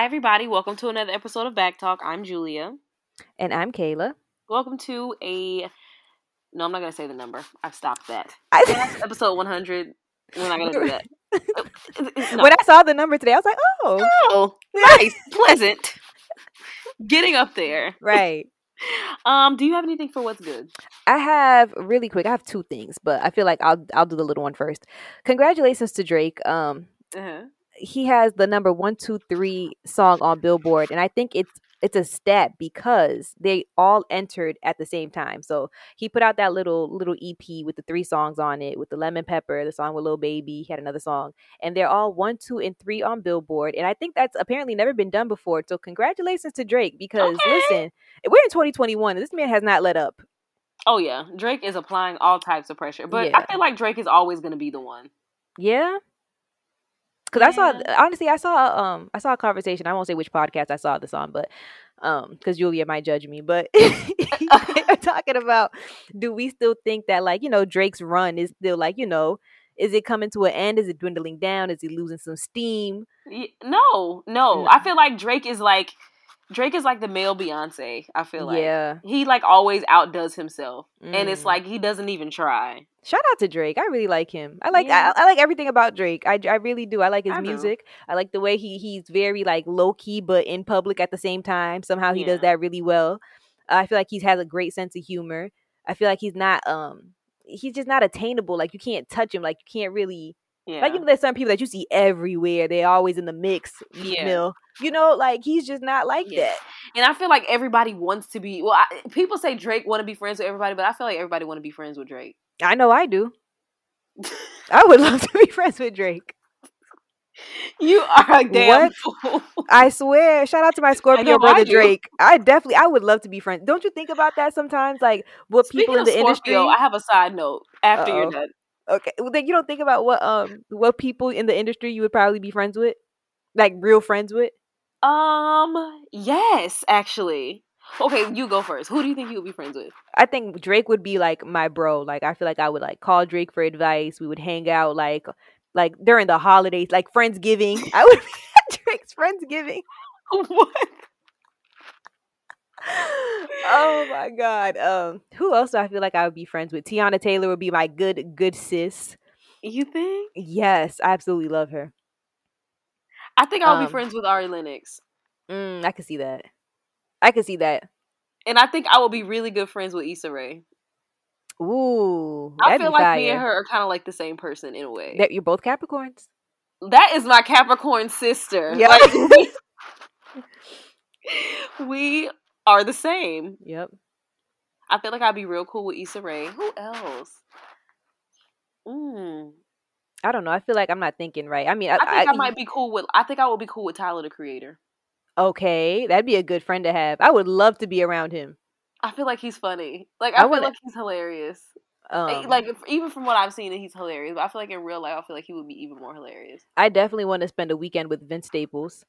Hi, everybody. Welcome to another episode of Back Talk. I'm Julia. And I'm Kayla. Welcome to a. No, I'm not going to say the number. I've stopped that. I, episode 100. We're not going to do that. No. When I saw the number today, I was like, oh. Oh, nice. pleasant. Getting up there. Right. Um, do you have anything for what's good? I have really quick. I have two things, but I feel like I'll I'll do the little one first. Congratulations to Drake. Um, uh-huh he has the number one, two, three song on Billboard, and I think it's it's a stat because they all entered at the same time. So he put out that little little EP with the three songs on it, with the Lemon Pepper, the song with Lil Baby, he had another song, and they're all one, two, and three on Billboard. And I think that's apparently never been done before. So congratulations to Drake because okay. listen, we're in 2021 and this man has not let up. Oh yeah, Drake is applying all types of pressure, but yeah. I feel like Drake is always going to be the one. Yeah, because I saw honestly, I saw um I saw a conversation. I won't say which podcast I saw this on, but um because Julia might judge me, but talking about do we still think that like you know Drake's run is still like you know is it coming to an end? Is it dwindling down? Is he losing some steam? No, no. I feel like Drake is like Drake is like the male Beyonce. I feel like yeah, he like always outdoes himself, mm. and it's mm. like he doesn't even try. Shout out to Drake. I really like him. I like yeah. I, I, like everything about Drake. I, I really do. I like his I music. I like the way he he's very like low key but in public at the same time. Somehow he yeah. does that really well. I feel like he has a great sense of humor. I feel like he's not um he's just not attainable. Like you can't touch him. Like you can't really yeah. Like you know, there's some people that you see everywhere. They're always in the mix. Yeah. Mill. You know, like he's just not like yeah. that. And I feel like everybody wants to be. Well, I, people say Drake want to be friends with everybody, but I feel like everybody want to be friends with Drake. I know I do. I would love to be friends with Drake. You are a damn fool. I swear. Shout out to my Scorpio brother Drake. I definitely I would love to be friends. Don't you think about that sometimes? Like what Speaking people in the Scorpio, industry I have a side note after Uh-oh. you're done. Okay. Well, then you don't think about what um what people in the industry you would probably be friends with, like real friends with. Um. Yes, actually. Okay, you go first. Who do you think you would be friends with? I think Drake would be like my bro. Like I feel like I would like call Drake for advice. We would hang out like like during the holidays, like Friendsgiving. I would be at Drake's Friendsgiving. what? Oh my god. Um, who else do I feel like I would be friends with? Teyana Taylor would be my good good sis. You think? Yes, I absolutely love her. I think I'll um, be friends with Ari Lennox. Mm, I can see that. I can see that. And I think I will be really good friends with Issa Rae. Ooh, I feel like fire. me and her are kind of like the same person in a way. That you're both Capricorns. That is my Capricorn sister. Yeah. Like, we, we are the same. Yep. I feel like I'd be real cool with Issa Rae. Who else? Mm. I don't know. I feel like I'm not thinking right. I mean, I, I think I, I, might be cool with. I think I would be cool with Tyler the Creator. Okay, that'd be a good friend to have. I would love to be around him. I feel like he's funny. Like I, I feel like he's hilarious. Um, like even from what I've seen, he's hilarious. But I feel like in real life, I feel like he would be even more hilarious. I definitely want to spend a weekend with Vince Staples.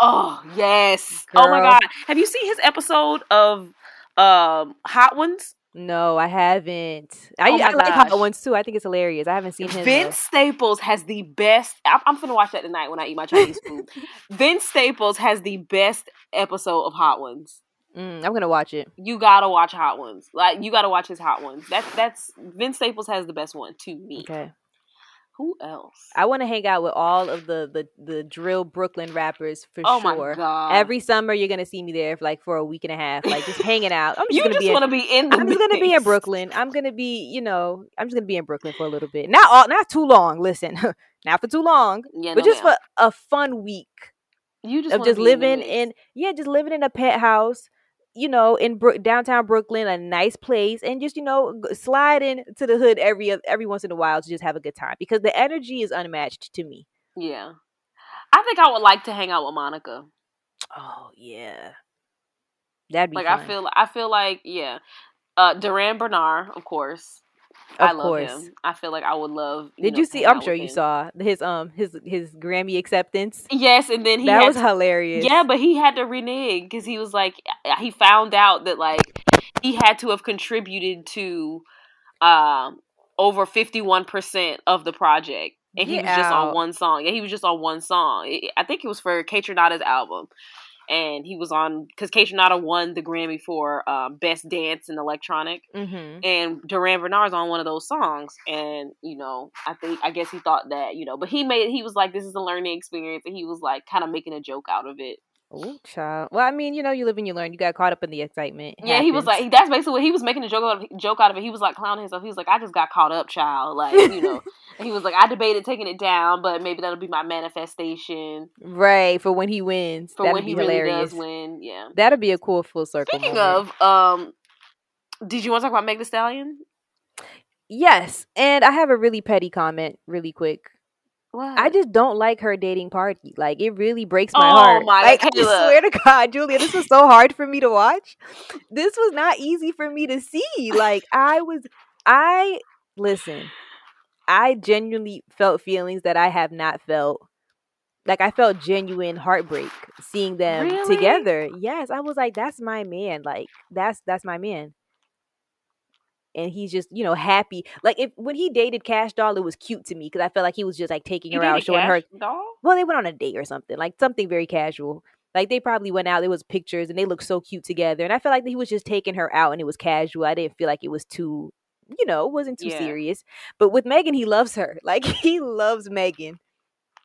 Oh yes! Girl. Oh my god! Have you seen his episode of um Hot Ones? No, I haven't. I, oh I like Hot Ones too. I think it's hilarious. I haven't seen him. Vince though. Staples has the best. I'm, I'm gonna watch that tonight when I eat my Chinese food. Vince Staples has the best episode of Hot Ones. Mm, I'm gonna watch it. You gotta watch Hot Ones. Like you gotta watch his Hot Ones. That's that's Vince Staples has the best one to me. Okay. Who else? I want to hang out with all of the the the drill Brooklyn rappers for oh sure. My God. Every summer you're gonna see me there for like for a week and a half, like just hanging out. I'm just you gonna just be want to be in. I'm just gonna be in Brooklyn. I'm gonna be, you know, I'm just gonna be in Brooklyn for a little bit. Not all, not too long. Listen, not for too long, yeah, but no, just ma'am. for a fun week. You just of just living in, in yeah, just living in a pet house you know, in Bro- downtown Brooklyn, a nice place, and just you know, slide into the hood every every once in a while to just have a good time because the energy is unmatched to me. Yeah, I think I would like to hang out with Monica. Oh yeah, that'd be like fun. I feel I feel like yeah, uh, Durand Bernarr, of course. Of I love course. him. I feel like I would love. You Did know, you see? I'm sure you him. saw his um his his Grammy acceptance. Yes, and then he that was to, hilarious. Yeah, but he had to renege because he was like he found out that like he had to have contributed to um over 51 percent of the project and he was just on one song. Yeah, he was just on one song. I think it was for Kaytranada's album and he was on because Kaytranada won the Grammy for um, Best Dance in Electronic, mm-hmm. and Durand Bernarr's on one of those songs, and you know, I think I guess he thought that you know, but he made he was like, this is a learning experience, and he was like kind of making a joke out of it. Oh, child. Well, I mean, you know, you live and you learn. You got caught up in the excitement. It yeah, happens. he was like, that's basically what he was making a joke out of, joke out of it. He was like clowning himself. He was like, I just got caught up, child. Like, you know, he was like, I debated taking it down, but maybe that'll be my manifestation. Right for when he wins. For That'd when he hilarious. really does win. Yeah, that'll be a cool full circle. Speaking moment. of, um, did you want to talk about Meg Thee Stallion? Yes, and I have a really petty comment, really quick. What? I just don't like her dating Pardi. Like it really breaks my oh heart. My like, I swear to God, Julia, this was so hard for me to watch. This was not easy for me to see. Like I was, I listen. I genuinely felt feelings that I have not felt. Like I felt genuine heartbreak seeing them really? together. Yes, I was like, "That's my man." Like that's that's my man and he's just you know happy. Like if when he dated Cash Doll, it was cute to me because I felt like he was just like taking her out, showing her. Doll? Well, they went on a date or something, like something very casual. Like they probably went out. There was pictures, and they looked so cute together. And I felt like he was just taking her out, and it was casual. I didn't feel like it was too, you know, it wasn't too yeah. serious. But with Megan, he loves her. Like he loves Megan.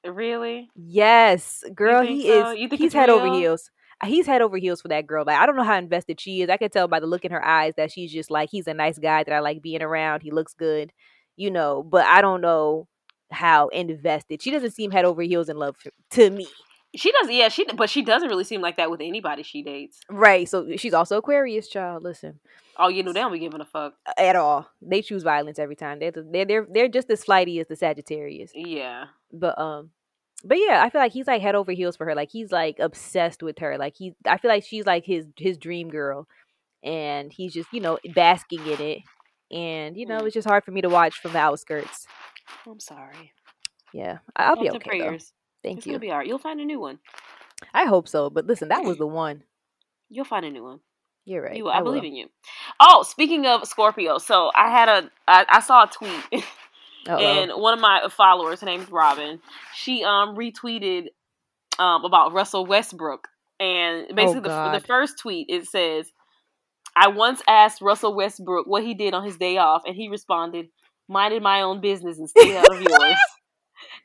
Really? Yes, girl. He so? is. he's head real? over heels he's head over heels for that girl. Like I don't know how invested she is. I can tell by the look in her eyes that she's just like he's a nice guy that I like being around. He looks good, you know. But I don't know how invested. She doesn't seem head over heels in love to me. She does, yeah. She, but she doesn't really seem like that with anybody she dates. Right. So she's also Aquarius, child. Listen. Oh, you know they don't be giving a fuck at all. They choose violence every time. They're they're they're, they're just as flighty as the Sagittarius. Yeah. But um, but yeah, I feel like he's like head over heels for her. Like he's like obsessed with her. Like he, I feel like she's like his his dream girl, and he's just you know basking in it. And you know mm. it's just hard for me to watch from the outskirts. I'm sorry. Yeah, I'll be okay. Prayers. Though. Thank it's you. You'll be alright. You'll find a new one. I hope so. But listen, that was the one. You'll find a new one. You're right. You will. I, I believe will. in you. Oh, speaking of Scorpio, so I had a I, I saw a tweet Uh-oh. And one of my followers, her name's Robin, she um retweeted um about Russell Westbrook. And basically oh, the, the first tweet it says, I once asked Russell Westbrook what he did on his day off, and he responded, minded my own business and stay out of yours.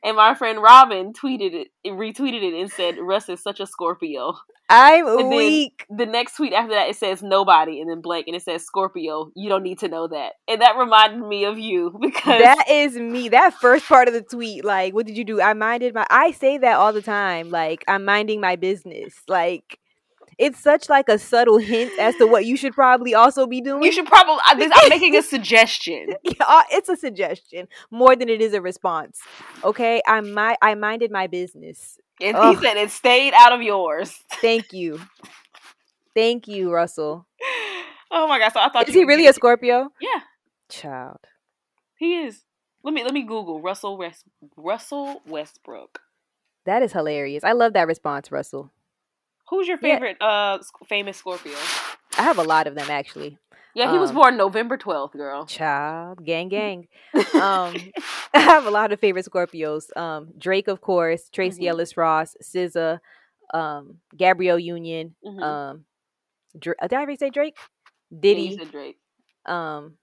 And my friend Robin tweeted it, retweeted it, and said, "Russ is such a Scorpio." I'm and weak. The next tweet after that, it says nobody, and then blank, and it says Scorpio. You don't need to know that, and that reminded me of you because that is me. That first part of the tweet, like, what did you do? I minded my. I say that all the time. Like, I'm minding my business. Like, it's such like a subtle hint as to what you should probably also be doing. You should probably. I'm making a suggestion. yeah, uh, it's a suggestion more than it is a response. Okay, I my I minded my business. And Ugh. he said it stayed out of yours. Thank you, thank you, Russell. Oh my god! So I thought is he really a Scorpio? Yeah, child. He is. Let me let me Google Russell West Russell Westbrook. That is hilarious. I love that response, Russell. Who's your favorite yeah. uh famous Scorpio? I have a lot of them actually. Yeah, he um, was born November 12th, girl. Child, gang gang. um I have a lot of favorite Scorpios. Um Drake of course, Tracee mm-hmm. Ellis Ross, SZA, um Gabrielle Union, mm-hmm. um Dr- did I already say Drake? Diddy. Yeah, Drake. Um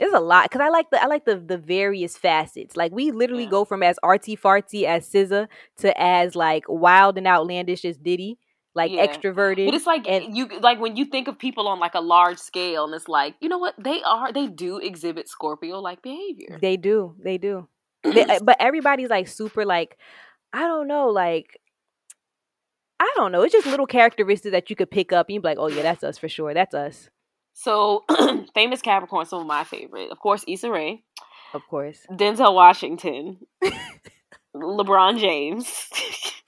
it's a lot because I like the I like the the various facets. Like we literally yeah. go from as arty farty as SZA to as like wild and outlandish as Diddy like yeah. extroverted. But it's like and, you like when you think of people on like a large scale, and it's like you know what they are. They do exhibit Scorpio like behavior. They do. They do. they, uh, but everybody's like super like I don't know like. I don't know. It's just little characteristics that you could pick up and you'd be like, oh, yeah, that's us for sure. That's us. So, famous Capricorn, some of my favorite. Of course, Issa Rae. Of course. Denzel Washington. LeBron James.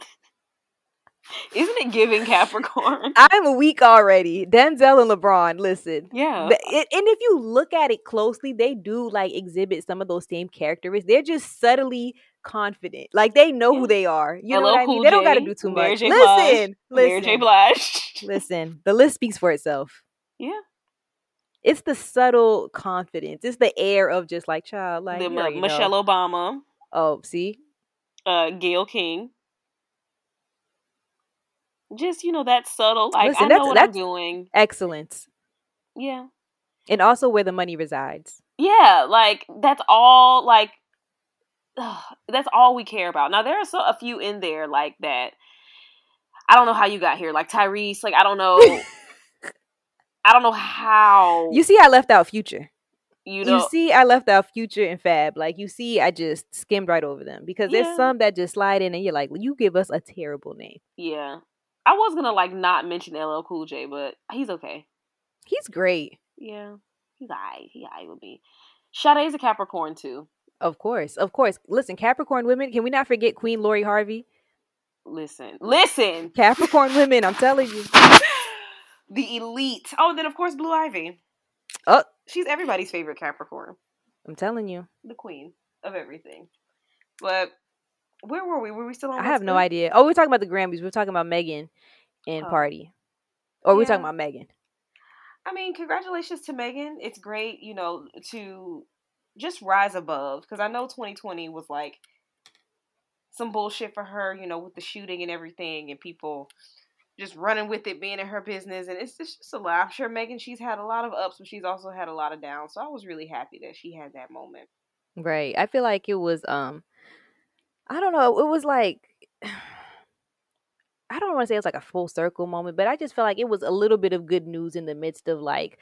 Isn't it giving Capricorn? I'm a week already. Denzel and LeBron, listen. Yeah. and if you look at it closely, they do like exhibit some of those same characteristics. They're just subtly confident. Like they know who they are. You Hello, know what I mean? They don't got to do too Mary much. J. Listen, listen. J. Blige. listen, the list speaks for itself. Yeah. It's the subtle confidence. It's the air of just like child, like the, Michelle know. Obama. Oh, see, uh, Gayle King. Just you know that subtle, like Listen, I know what I'm doing. Excellence. Yeah. And also where the money resides. Yeah, like that's all. Like ugh, that's all we care about. Now there are so, a few in there like that. I don't know how you got here, like Tyrese. Like I don't know. I don't know how. You see, I left out Future. You know, you see, I left out Future and Fab. Like you see, I just skimmed right over them because yeah. there's some that just slide in, and you're like, well, you give us a terrible name. Yeah, I was gonna like not mention LL Cool J, but he's okay. He's great. Yeah, he's alright. He alright with me. Sade's a Capricorn too. Of course, of course. Listen, Capricorn women. Can we not forget Queen Lori Harvey? Listen, listen. Capricorn women. I'm telling you. the elite. Oh, and then of course Blue Ivy. Oh, she's everybody's favorite Capricorn. I'm telling you, the queen of everything. But where were we? Were we still on? I have no idea. Oh, we are talking about the Grammys. We are talking about Megan and oh. Pardi. Or we are talking about Megan. I mean, congratulations to Megan. It's great, you know, to just rise above because I know 2020 was like some bullshit for her, you know, with the shooting and everything, and people just running with it, being in her business, and it's, it's just a lot. I'm sure Megan, she's had a lot of ups, but she's also had a lot of downs. So I was really happy that she had that moment. Right. I feel like it was, um, I don't know, it was like. I don't want to say it's like a full circle moment, but I just felt like it was a little bit of good news in the midst of like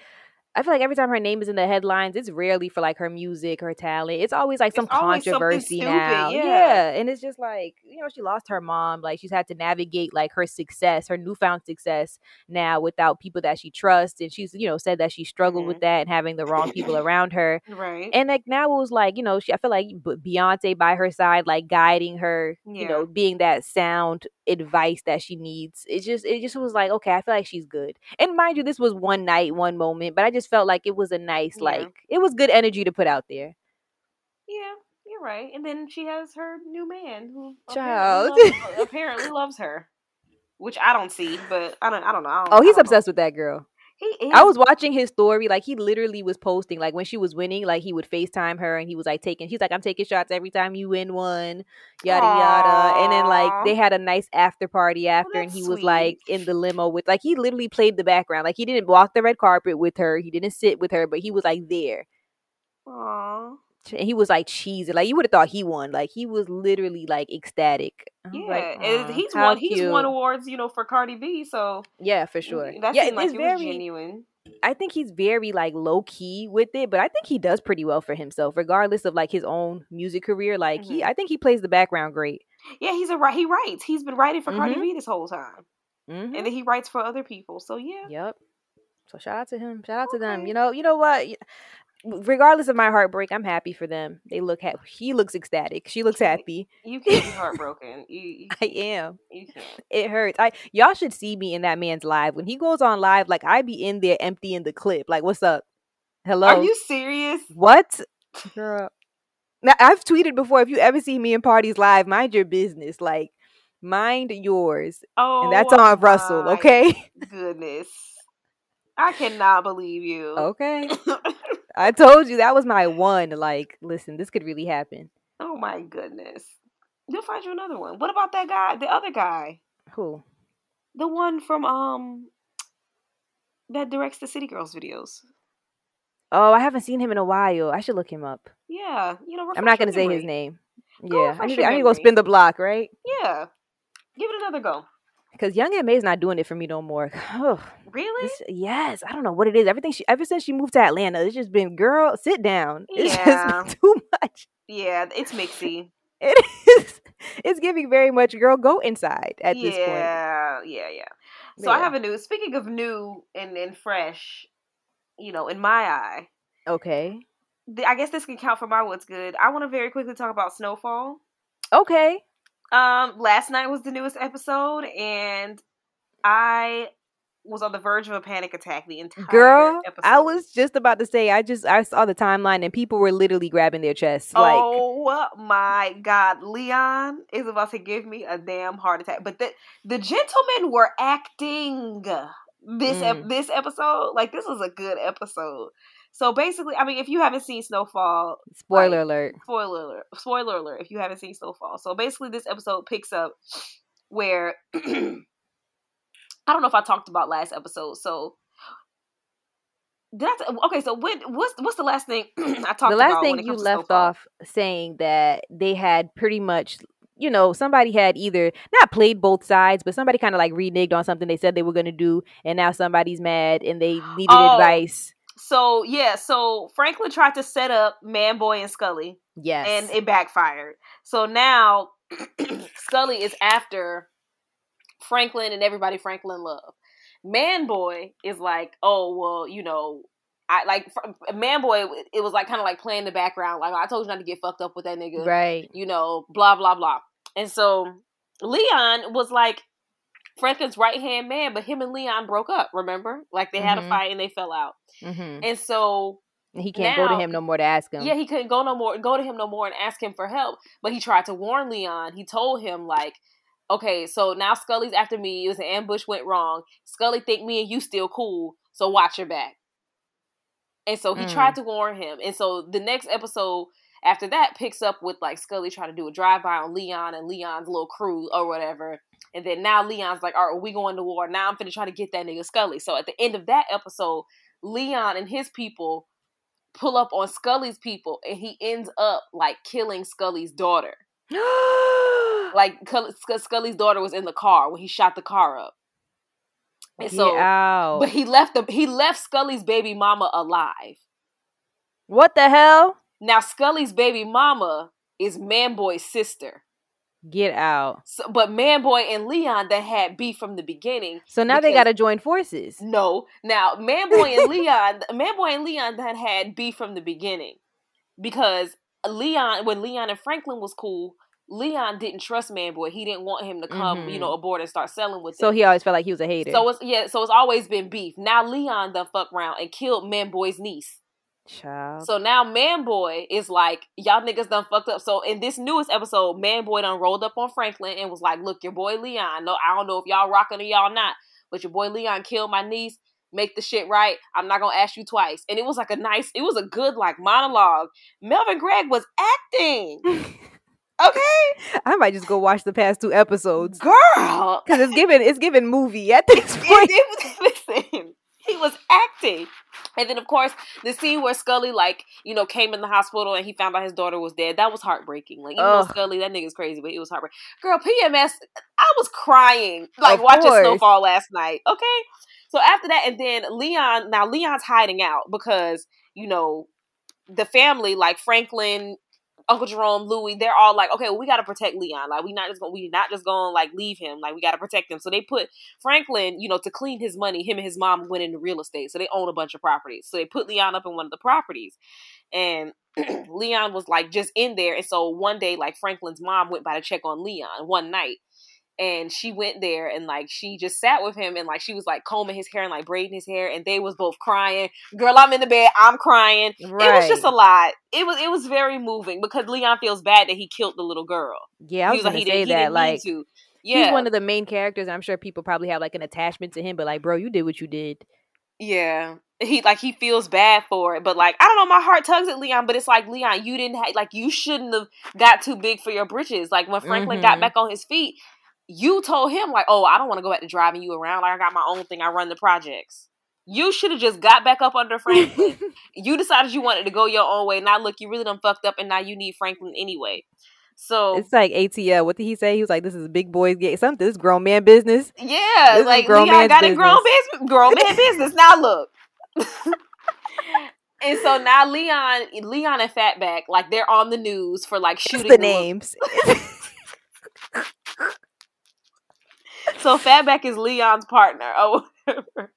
I feel like every time her name is in the headlines, it's rarely for like her music, her talent. It's always like some always controversy now. Yeah. yeah. And it's just like, you know, she lost her mom. Like she's had to navigate like her success, her newfound success now without people that she trusts. And she's, you know, said that she struggled mm-hmm. with that and having the wrong people around her. Right. And like now it was like, you know, she I feel like Beyonce by her side, like guiding her, yeah. you know, being that sound advice that she needs. It just it just was like, okay, I feel like she's good. And mind you, this was one night, one moment, but I just just felt like it was a nice, yeah. like it was good energy to put out there. Yeah, you're right. And then she has her new man who child apparently loves, apparently loves her, which I don't see, but I don't. I don't know. I oh, don't, oh, he's obsessed know. with that girl. I was watching his story. Like he literally was posting, like when she was winning, like he would FaceTime her and he was like taking he's like, I'm taking shots every time you win one, yada Aww. yada. And then like they had a nice after party oh, after and he sweet. was like in the limo with like he literally played the background. Like he didn't walk the red carpet with her, he didn't sit with her, but he was like there. Aww he was like cheesy. Like you would have thought he won. Like he was literally like ecstatic. Yeah, like, he's won. Cute. He's won awards, you know, for Cardi B. So yeah, for sure. That yeah, seemed like it very, was genuine. I think he's very like low key with it, but I think he does pretty well for himself, regardless of like his own music career. Like mm-hmm. he, I think he plays the background great. Yeah, he's a right. He writes. He's been writing for mm-hmm. Cardi B this whole time, mm-hmm. and then he writes for other people. So yeah. Yep. So shout out to him. Shout out okay. to them. You know, you know what? Regardless of my heartbreak, I'm happy for them. They look happy. He looks ecstatic. She looks happy. You can't be heartbroken. You, you I am. You can't. It hurts. I y'all should see me in that man's live when he goes on live. Like I be in there emptying the clip. Like what's up? Hello. Are you serious? What, girl? Now I've tweeted before. If you ever see me in Pardi's live, mind your business. Like mind yours. Oh, and that's on Russell. Okay. Goodness. I cannot believe you. Okay. I told you that was my one. Like, listen, this could really happen. Oh my goodness. You'll find you another one. What about that guy? The other guy? Who? The one from um that directs the City Girls videos. Oh, I haven't seen him in a while. I should look him up. Yeah, you know. I'm not gonna say his name. Go yeah, I need, I need to go spin the block, right? Yeah, give it another go. Because Young M.A is not doing it for me no more. really? This, yes. I don't know what it is. Everything she ever since she moved to Atlanta, it's just been girl, sit down. It's yeah. just too much. Yeah, it's mixy. It is. It's giving very much girl go inside at yeah, this point. Yeah, yeah, yeah. So. I have a new speaking of new and, and fresh, you know, in my eye. Okay. I guess this can count for my what's good. I want to very quickly talk about Snowfall. Okay. Um, last night was the newest episode, and I was on the verge of a panic attack the entire girl episode. i was just about to say i just i saw the timeline and people were literally grabbing their chests like oh my god leon is about to give me a damn heart attack but the the gentlemen were acting this mm. ep- this episode. Like this was a good episode. So basically, I mean, if you haven't seen Snowfall, spoiler like, alert, spoiler alert, spoiler alert. If you haven't seen Snowfall, so basically, this episode picks up where I don't know if I talked about last episode. So did I t- okay, so when what's what's the last thing I talked about? The last thing you left off saying that they had pretty much you know, somebody had either not played both sides, but somebody kind of like reneged on something they said they were going to do, and now somebody's mad and they needed oh, advice. So yeah, so Franklin tried to set up Manboy and Scully. Yes, and it backfired. So now Scully is after Franklin and everybody Franklin love. Manboy is like, oh well, you know, I like Manboy. It was like kind of like playing the background. Like I told you not to get fucked up with that nigga, right? You know, blah blah blah. And so Leon was like Franklin's right hand man, but him and Leon broke up. Remember, like they mm-hmm. had a mm-hmm. fight and they fell out. Mm-hmm. And so he can't now, go to him no more to ask him. Yeah, he couldn't go no more, go to him no more and ask him for help. But he tried to warn Leon. He told him like, okay, so now Scully's after me. It was an ambush went wrong. Scully think me and you still cool, so watch your back. And so he mm. tried to warn him. And so the next episode after that picks up with like Scully trying to do a drive by on Leon and Leon's little crew or whatever. And then now Leon's like, all right, we going to war. Now I'm finna try to get that nigga Scully. So at the end of that episode, Leon and his people pull up on Scully's people and he ends up like killing Scully's daughter. like Scully's daughter was in the car when he shot the car up. And so, but he left the he left Scully's baby mama alive. What the hell? Now Scully's baby mama is Manboy's sister. Get out. So, but Manboy and Leon that had beef from the beginning. So now they got to join forces. No, now Manboy and Leon, Manboy and Leon that had beef from the beginning because Leon, when Leon and Franklin was cool, Leon didn't trust Manboy. He didn't want him to come, mm-hmm. you know, aboard and start selling with. So he always felt like he was a hater. So it's yeah. So it's always been beef. Now Leon the fuck around and killed Manboy's niece. Child. So now Manboy is like, y'all niggas done fucked up. So in this newest episode, Manboy done rolled up on Franklin and was like, look, your boy Leon, no, I don't know if y'all rocking or y'all not, but your boy Leon killed my niece. Make the shit right. I'm not gonna ask you twice. And it was like a nice, it was a good like monologue. Melvin Gregg was acting. Okay, I might just go watch the past two episodes, girl, because it's given it's given movie at this point. listen, he was acting. And then, of course, the scene where Scully, like, you know, came in the hospital and he found out his daughter was dead. That was heartbreaking. Like, even Ugh. though Scully, that nigga's crazy, but it was heartbreaking. Girl, PMS, I was crying, like, of watching course. Snowfall last night. Okay? So after that, and then Leon, now Leon's hiding out because, you know, the family, like Franklin, Uncle Jerome, Louis, they're all like, okay, well, we got to protect Leon. Like, we not just going, we not just to like leave him. Like, we got to protect him. So they put Franklin, you know, to clean his money. Him and his mom went into real estate, so they own a bunch of properties. So they put Leon up in one of the properties, and Leon was like just in there. And so one day, like Franklin's mom went by to check on Leon one night, and she went there and like she just sat with him and like she was like combing his hair and like braiding his hair and they was both crying. Girl i'm in the bed i'm crying. Right. it was just a lot. It was it was very moving because leon feels bad that he killed the little girl. Yeah i was, was like, say that like yeah. he's one of the main characters and i'm sure people probably have like an attachment to him but like bro you did what you did. Yeah. He like he feels bad for it but like i don't know my heart tugs at leon but it's like leon you didn't have like you shouldn't have got too big for your britches. Like when franklin mm-hmm. got back on his feet you told him like, "Oh, I don't want to go back to driving you around. Like I got my own thing. I run the projects." You should have just got back up under Franklin. you decided you wanted to go your own way. Now look, you really done fucked up, and now you need Franklin anyway. So it's like ATL. What did he say? He was like, "This is big boys get something. This grown man business." Yeah, this like grown Leon got a grown business, grown man business. Now look. and so now Leon, Leon and Fatback, like they're on the news for like shooting the names. so Fatback is Leon's partner or whatever.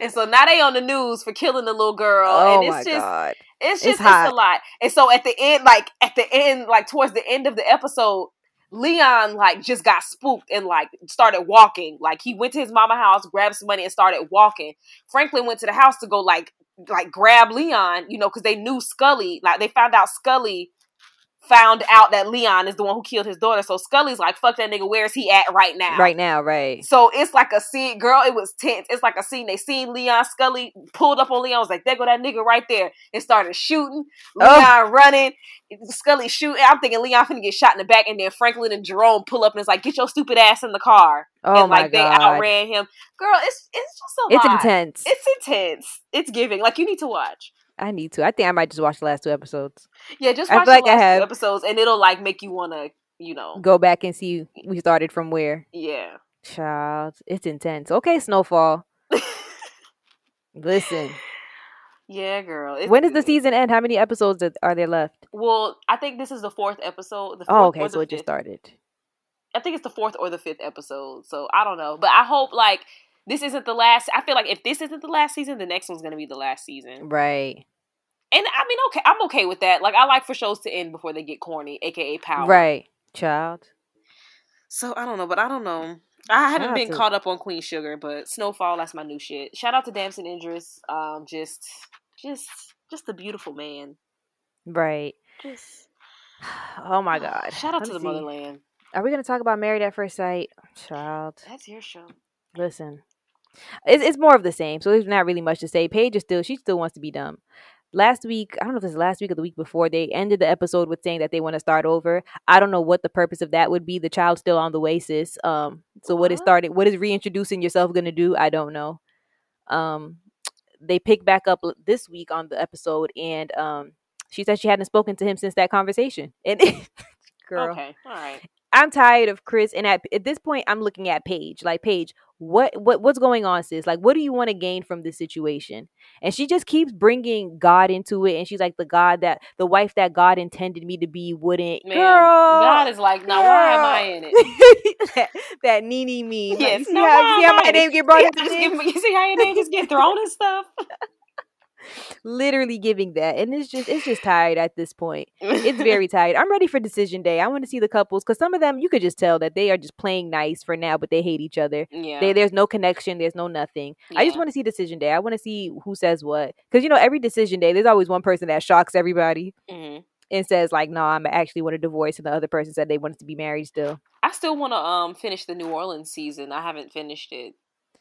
And so now they on the news for killing the little girl. Oh and it's just God. it's just it's, it's a lot. And so at the end, like at the end, like towards the end of the episode, Leon like just got spooked and like started walking. Like he went to his mama house, grabbed some money, and started walking. Franklin went to the house to go like like grab Leon, you know, because they knew Scully. Like they found out Scully found out that Leon is the one who killed his daughter. So Scully's like, fuck that nigga, where's he at right now? Right now, right. So it's like a scene, girl, it was tense. It's like a scene. They seen Leon Scully pulled up on Leon, was like, there go that nigga right there. And started shooting. Oh. Leon oh. running. Scully shooting. I'm thinking Leon finna get shot in the back, and then Franklin and Jerome pull up and it's like, get your stupid ass in the car. Oh and like my they outran him. Girl, it's it's just a It's lot. intense. It's intense. It's giving. Like you need to watch. I need to. I think I might just watch the last two episodes. Yeah, just watch I feel like I have episodes, and it'll like make you want to, you know, go back and see we started from where. Yeah, child, it's intense. Okay, Snowfall. Listen. Yeah, girl. when does the season end? How many episodes are there left? Well, I think this is the fourth episode. The oh, fourth oh, okay, so it just started. I think it's the fourth or the fifth episode. So I don't know, but I hope like this isn't the last. I feel like if this isn't the last season, the next one's gonna be the last season. Right. And I mean, okay, I'm okay with that. Like, I like for shows to end before they get corny, aka power. Right, child. So I don't know, but I don't know. I haven't been to... caught up on Queen Sugar, but Snowfall, that's my new shit. Shout out to Damson Idris. Um, just, just, just a beautiful man. Right. Just. Oh my God. Shout out Let to the see. motherland. Are we gonna talk about Married at First Sight, child? That's your show. Listen, it's it's more of the same. So there's not really much to say. Paige is still she still wants to be dumb last week, I don't know if it's last week or the week before, they ended the episode with saying that they want to start over. I don't know what the purpose of that would be. The child's still on the way, sis. Um, so what, is starting? What is reintroducing yourself going to do? I don't know. Um, they pick back up this week on the episode, and um, she said she hadn't spoken to him since that conversation. And girl, okay, all right. I'm tired of Chris, and at, at this point, I'm looking at Paige. Like Paige, what what what's going on, sis? Like, what do you want to gain from this situation? And she just keeps bringing God into it, and she's like, the God that the wife that God intended me to be wouldn't. Man, girl, God is like, now why am I in it? that, that Nene me. Yes, like, see, how, see how my name get brought into this? You see how your name just get thrown and stuff literally giving that and it's just it's just tired at this point. It's very tired i'm ready for decision day. I want to see the couples because some of them you could just tell that they are just playing nice for now but they hate each other. Yeah. they, there's no connection there's no nothing. Yeah. i just want to see decision day. I want to see who says what because you know every decision day there's always one person that shocks everybody mm-hmm. and says like no i'm actually want a divorce and the other person said they wanted to be married still. I still want to um finish the new orleans season. I haven't finished it.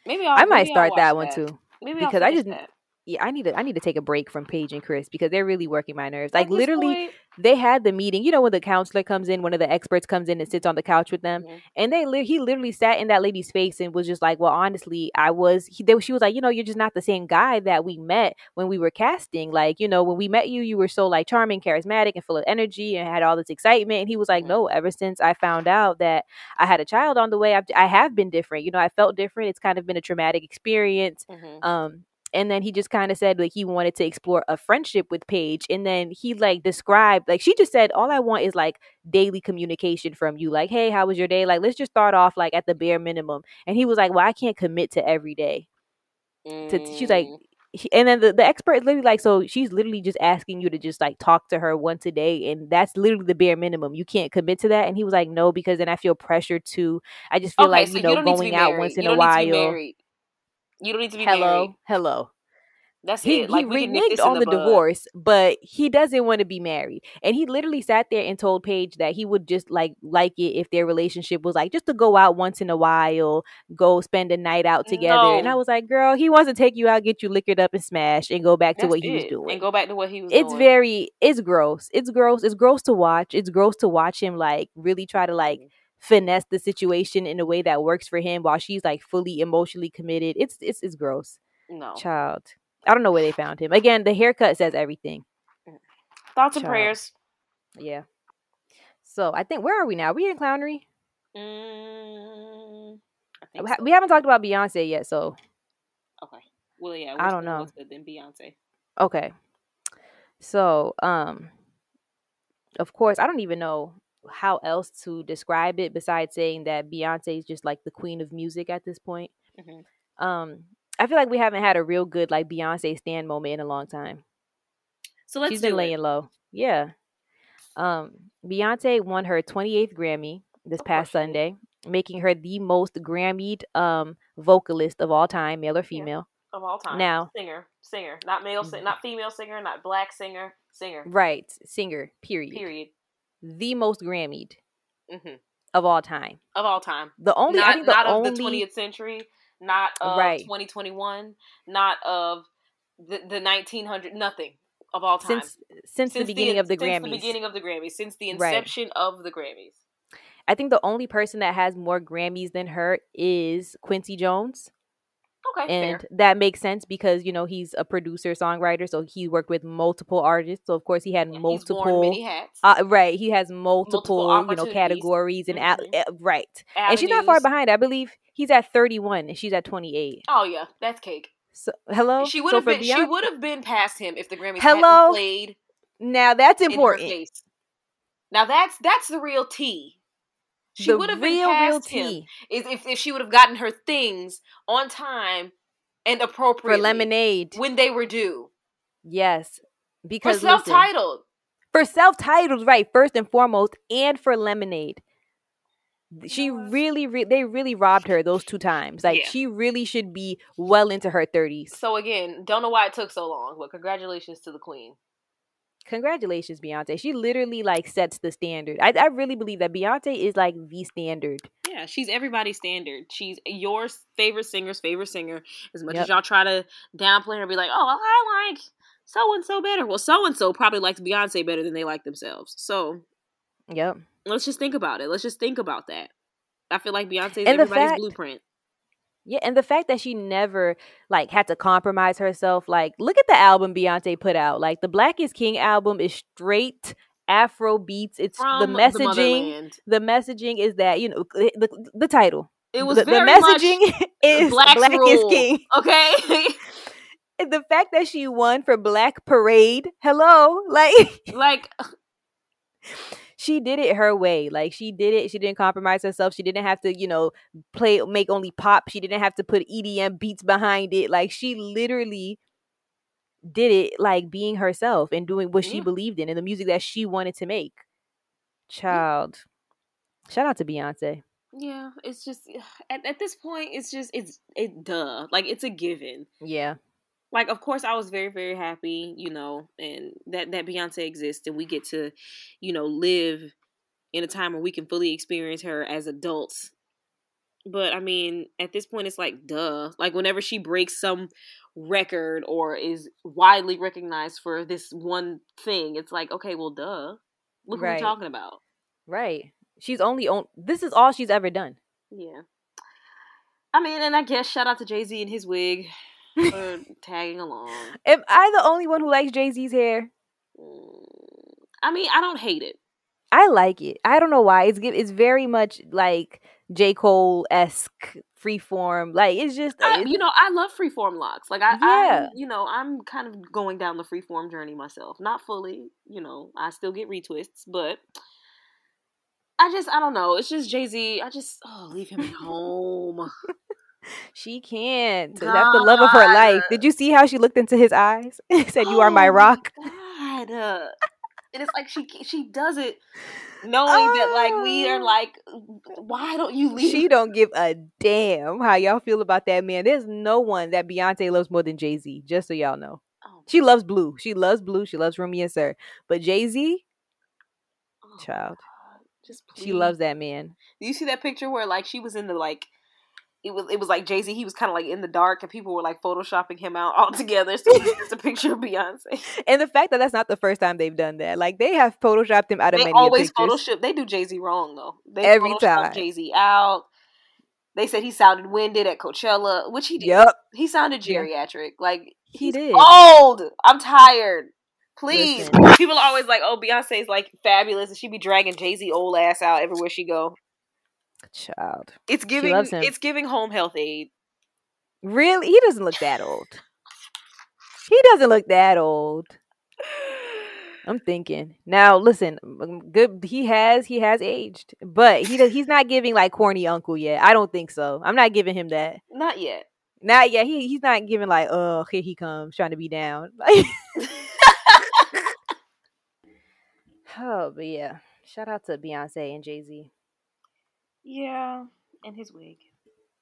Maybe I'll, i might maybe start that, that one too maybe because i just that yeah, I need to I need to take a break from Paige and Chris because they're really working my nerves. Like literally, point, they had the meeting. You know when the counselor comes in, one of the experts comes in and sits on the couch with them, mm-hmm. and they li- he literally sat in that lady's face and was just like, "Well, honestly, I was." He, they, she was like, "You know, you're just not the same guy that we met when we were casting. Like, you know, when we met you, you were so like charming, charismatic, and full of energy, and had all this excitement." And he was like, mm-hmm. "No, ever since I found out that I had a child on the way, I've, I have been different. You know, I felt different. It's kind of been a traumatic experience." Mm-hmm. Um, and then he just kind of said like he wanted to explore a friendship with Paige and then he like described like she just said all I want is like daily communication from you like hey how was your day? Like let's just start off like at the bare minimum. And he was like well I can't commit to every day mm. to, she's like and then the, the expert is literally like so she's literally just asking you to just like talk to her once a day and that's literally the bare minimum. You can't commit to that? And he was like no because then i feel pressured to i just feel okay, like so you know you going out once in a while you don't need to be hello, married. Hello. That's he, it. Like he reneged on the, the divorce, but he doesn't want to be married. And he literally sat there and told Paige that he would just like like it if their relationship was like just to go out once in a while, go spend a night out together. No. And I was like, girl, he wants to take you out, get you liquored up and smashed, and go back That's to what it. he was doing. And go back to what he was doing. it's doing. very it's gross. It's gross. It's gross to watch. It's gross to watch him like really try to like mm-hmm. Finesse the situation in a way that works for him while she's like fully emotionally committed. It's it's it's gross. No. Child. I don't know where they found him. Again, the haircut says everything. Thoughts and prayers. Yeah. So I think where are we now? Are we in clownery? Mm, we, so. we haven't talked about Beyonce yet, so. Okay. Well, yeah. I don't know. Than Beyonce. Okay. So, um, of course, I don't even know how else to describe it besides saying that Beyonce is just like the queen of music at this point. Mm-hmm. Um, I feel like we haven't had a real good like Beyonce stand moment in a long time. So let's She's been it. laying low. Yeah. Um, Beyonce won her 28th Grammy this past Sunday, making her the most Grammyed um vocalist of all time, male or female. Yeah, of all time. Now, singer, singer, not male, not female singer, not black singer, singer. Right, singer. Period. Period. The most Grammyed mm-hmm. of all time. Of all time. The only not, I think the not only, of the 20th century, not of right. 2021, not of the, the 1900 nothing of all time. Since since, since the beginning the, of the since Grammys. the beginning of the Grammys, since the inception right. of the Grammys. I think the only person that has more Grammys than her is Quincy Jones. Okay, and fair. that makes sense because you know he's a producer songwriter, so he worked with multiple artists. So of course he had yeah, multiple. Uh, right, he has multiple, multiple you know categories and mm-hmm. uh, right. Avenues. And she's not far behind. I believe he's at thirty one and she's at twenty eight. Oh yeah, that's cake. So hello, she would so have been. Beyonce, she would have been past him if the Grammys hello played. Now that's important. Now that's that's the real tea. She would have been past him if, if she would have gotten her things on time and appropriate for lemonade when they were due. Yes, because for self-titled. for self-titled, right? First and foremost, and for lemonade. She really, re- they really robbed her those two times. Like yeah. she really should be well into her thirties. So again, don't know why it took so long, but congratulations to the queen congratulations, Beyonce. She literally like sets the standard. I, I really believe that Beyonce is like the standard. Yeah, she's everybody's standard. She's your favorite singer's favorite singer. As much yep. as y'all try to downplay her and be like, oh, well, I like so and so better. Well, so and so probably likes Beyonce better than they like themselves. So, yep. Let's just think about it. Let's just think about that. I feel like Beyonce is everybody's fact, blueprint. Yeah, and the fact that she never like had to compromise herself, like look at the album Beyonce put out. Like the Black is King album is straight Afro beats. It's From the messaging. The, the, messaging is that you know eh, the, the title. It was the, the messaging is Black is King. Okay. the fact that she won for Black Parade, hello, like like she did it her way. Like she did it. She didn't compromise herself. She didn't have to, you know, play make only pop. She didn't have to put EDM beats behind it. Like she literally did it like being herself and doing what yeah. she believed in and the music that she wanted to make. Child. Shout out to Beyonce. Yeah, it's just at, at this point it's just it's it duh. Like it's a given. Yeah like of course I was very very happy, you know, and that that Beyonce exists and we get to, you know, live in a time where we can fully experience her as adults. But I mean, at this point it's like duh. Like whenever she breaks some record or is widely recognized for this one thing, it's like, okay, well duh. Look right. what we're talking about. Right. She's only on this is all she's ever done. Yeah. I mean, and I guess shout out to Jay Z and his wig tagging along. Am I the only one who likes Jay Z's hair? Mm, I mean, I don't hate it. I like it. I don't know why. It's it's very much like J Cole esque freeform. Like it's just I, it's, you know I love freeform locks. Like I yeah. I, you know I'm kind of going down the freeform journey myself. Not fully. You know I still get retwists, but I just I don't know. It's just Jay Z. I just oh leave him at home. She can't. God. That's the love of her life. Did you see how she looked into his eyes? and said, "You oh are my oh rock." God. and it's like she she does it knowing oh. that like we are oh. like, why don't you leave? She don't give a damn how y'all feel about that man. There's no one that Beyonce loves more than Jay Z. Just so y'all know, oh. she loves Blue. She loves Blue. She loves Rumi and Sir. But Jay Z, oh, child, just please. she loves that man. Do you see that picture where like she was in the like it was it was like Jay Z. He was kind of like in the dark, and people were like photoshopping him out altogether. So it's a picture of Beyonce. And the fact that that's not the first time they've done that, like they have photoshopped him out of. They always photoshop. They do Jay Z wrong though. They Every time Jay Z out. They said he sounded winded at Coachella, which he did. Yep. He sounded geriatric. Like he did. Old. I'm tired. Please. Listen. People are always like, "Oh, Beyonce's like fabulous," and she be dragging Jay Z old ass out everywhere she go. Child. It's giving it's giving home health aid. Really? He doesn't look that old. He doesn't look that old. I'm thinking. Now, listen, good he has he has aged, but he does he's not giving like corny uncle yet. I don't think so. I'm not giving him that. Not yet. Not yet. He he's not giving like, "Oh, here he comes trying to be down." oh, but yeah. Shout out to Beyonce and Jay-Z. Yeah, and his wig.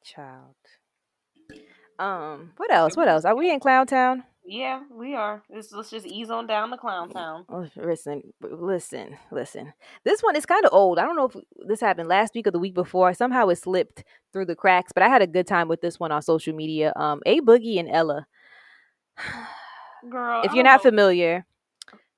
Child. Um, what else? What else? Are we in Clown Town? Yeah, we are. Let's, let's just ease on down the clown town. Oh, listen, listen, listen. This one is kind of old. I don't know if this happened last week or the week before. Somehow it slipped through the cracks, but I had a good time with this one on social media. Um, A Boogie and Ella. Girl, if you're not know. familiar,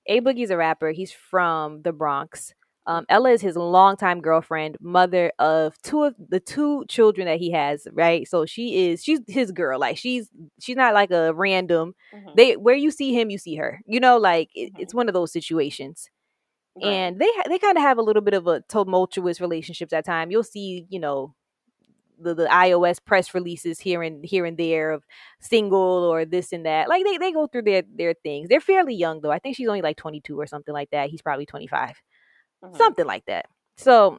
A Boogie's a rapper. He's from the Bronx. Um, Ella is his longtime girlfriend, mother of two of the two children that he has. Right, so she is she's his girl. Like she's she's not like a random. Mm-hmm. They where you see him, you see her. You know, like it, mm-hmm. it's one of those situations. Right. And they they kind of have a little bit of a tumultuous relationships at time. You'll see, you know, the, the iOS press releases here and here and there of single or this and that. Like they, they go through their their things. They're fairly young though. I think she's only like 22 or something like that. He's probably 25 mm-hmm. something like that. So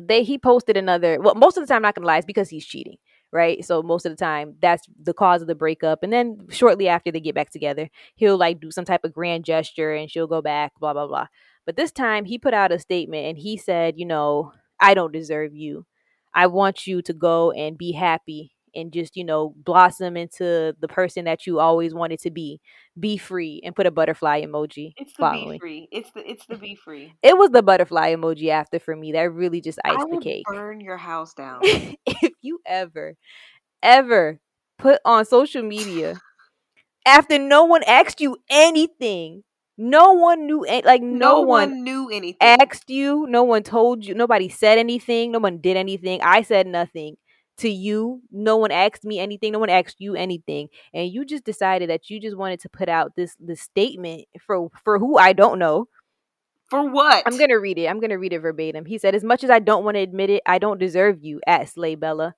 they he posted another. Well, most of the time, I'm not gonna lie, it's because he's cheating, right? So most of the time, that's the cause of the breakup. And then shortly after they get back together, he'll like do some type of grand gesture, and she'll go back, blah blah blah. But this time, he put out a statement, and he said, you know, I don't deserve you. I want you to go and be happy and just you know blossom into the person that you always wanted to be. Be free and put a butterfly emoji it's the following. be free. It's the it's the be free. It was the butterfly emoji after for me. That really just iced the cake. burn your house down. If you ever ever put on social media after no one asked you anything no one knew like no, no one, one, knew anything. asked you no one told you nobody said anything no one did anything. I said nothing to you. No one asked me anything. No one asked you anything. And you just decided that you just wanted to put out this this statement for for who I don't know. For what? I'm gonna read it. I'm gonna read it verbatim. He said, As much as I don't want to admit it, I don't deserve you, at Slay Bella.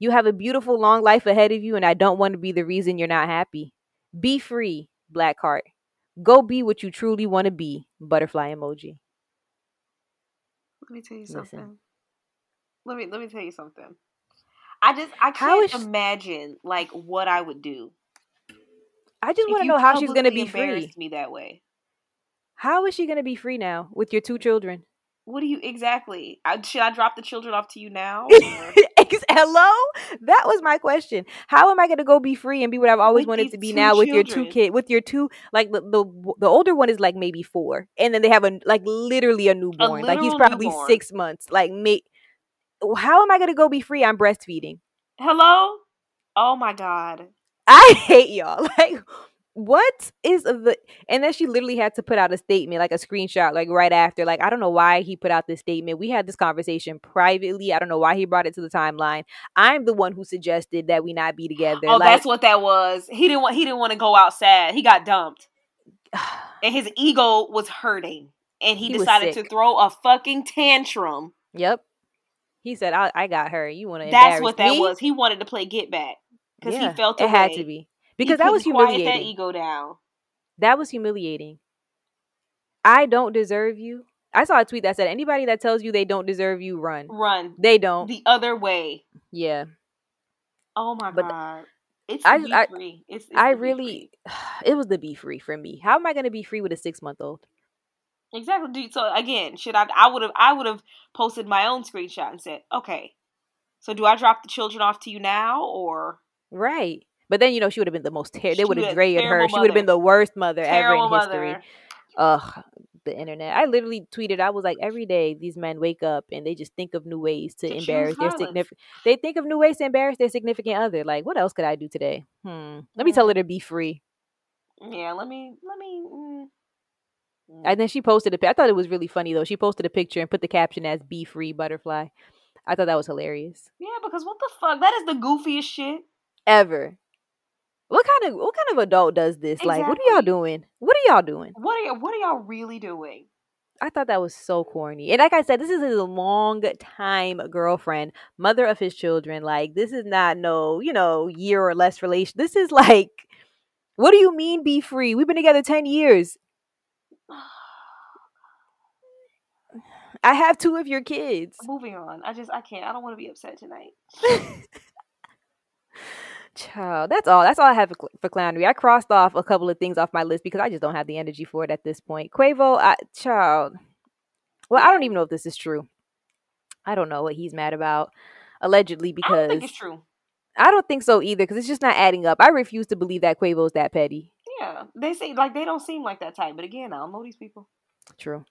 You have a beautiful long life ahead of you, and I don't want to be the reason you're not happy. Be free, Blackheart. Go be what you truly want to be. Butterfly emoji. Let me tell you something. Listen. Let me let me tell you something. I just I can't is, imagine like what I would do. I just want to know how she's going to be free. Me that way. How is she going to be free now with your two children? What do you exactly? I, should I drop the children off to you now? Hello, that was my question. How am I going to go be free and be what I've always with wanted to be now with your two kid, with your two like the, the the older one is like maybe four, and then they have a like literally a newborn. A like he's probably newborn. six months. Like me, how am I going to go be free? I'm breastfeeding. Hello? Oh my God. I hate y'all. Like, what is the. And then she literally had to put out a statement, like a screenshot, like right after. Like, I don't know why he put out this statement. We had this conversation privately. I don't know why he brought it to the timeline. I'm the one who suggested that we not be together. Oh, like, that's what that was. He didn't want. He didn't want to go out sad. He got dumped, and his ego was hurting, and he, he decided to throw a fucking tantrum. Yep. He said, "I, I got her. You want to? That's what that me? was. He wanted to play get back because yeah, he felt it had to be because that was humiliating. that ego down. That was humiliating. I don't deserve you. I saw a tweet that said, "Anybody that tells you they don't deserve you, run, run. They don't. The other way. Yeah. Oh my but god." It's I, I, free. It's, it's I really, it was the be free for me. How am I going to be free with a six month old? Exactly. So again, should I? I would have. I would have posted my own screenshot and said, "Okay, so do I drop the children off to you now, or right?" But then you know she would have been the most terrible. They would have grayed her. Mother. She would have been the worst mother terrible ever in history. Mother. Ugh, the internet. I literally tweeted. I was like, every day these men wake up and they just think of new ways to, to embarrass their significant. They think of new ways to embarrass their significant other. Like, what else could I do today? Hmm. Let me tell her to be free. Yeah. Let me. Let me. Mm and then she posted a. I thought it was really funny though. She posted a picture and put the caption as "Be free, butterfly." I thought that was hilarious. Yeah, because what the fuck? That is the goofiest shit ever. What kind of what kind of adult does this? Exactly. Like, what are y'all doing? What are y'all doing? What are y'all, what are y'all really doing? I thought that was so corny. And like I said, this is a long time girlfriend, mother of his children. Like, this is not no, you know, year or less relation. This is like, what do you mean be free? We've been together 10 years. I have two of your kids. Moving on. I just I can't. I don't want to be upset tonight. Child, that's all. That's all I have for, clownery. I crossed off a couple of things off my list because I just don't have the energy for it at this point. Quavo, I, child. Well, I don't even know if this is true. I don't know what he's mad about. Allegedly, because I think it's true. I don't think so either because it's just not adding up. I refuse to believe that Quavo's that petty. Yeah, they say like they don't seem like that type, but again, I don't know these people. True.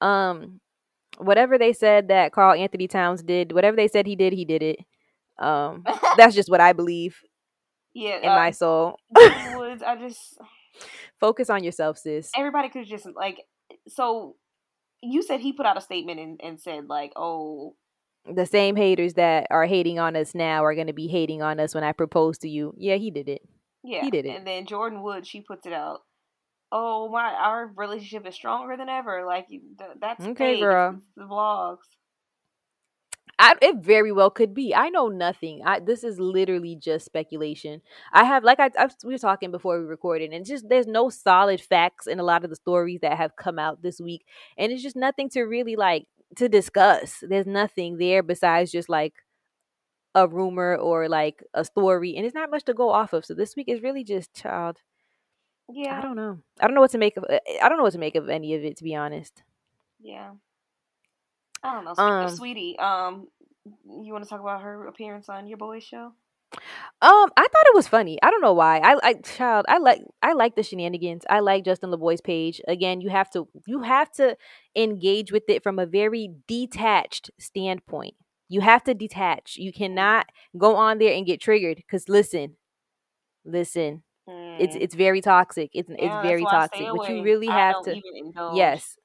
Um, whatever they said that Karl-Anthony Towns did, whatever they said he did, he did it. Um, that's just what I believe. Yeah, in uh, my soul. Woods, I just focus on yourself, sis. Everybody could just like so. You said he put out a statement and, and said like, "Oh, the same haters that are hating on us now are going to be hating on us when I propose to you." Yeah, he did it. Yeah, he did it. And then Jordyn Wood, she puts it out. Oh my, our relationship is stronger than ever. Like that's okay, fake. girl. the vlogs. I, it very well could be. I know nothing. I this is literally just speculation. I have like I, I we were talking before we recorded, and just there's no solid facts in a lot of the stories that have come out this week, and it's just nothing to really like to discuss. There's nothing there besides just like a rumor or like a story, and it's not much to go off of. So this week is really just child. Yeah, I don't know. I don't know what to make of. Eh, I don't know what to make of any of it, to be honest. Yeah. I don't know. Speaking um, of Saweetie, um, you want to talk about her appearance on your boys show? Um, I thought it was funny. I don't know why. I, I, child, I like, I like the shenanigans. I like Justin LaBoy's page. Again, you have to, you have to engage with it from a very detached standpoint. You have to detach. You cannot go on there and get triggered. Because listen, listen, mm. it's it's very toxic. It's yeah, it's very toxic. But you really have to. Yes,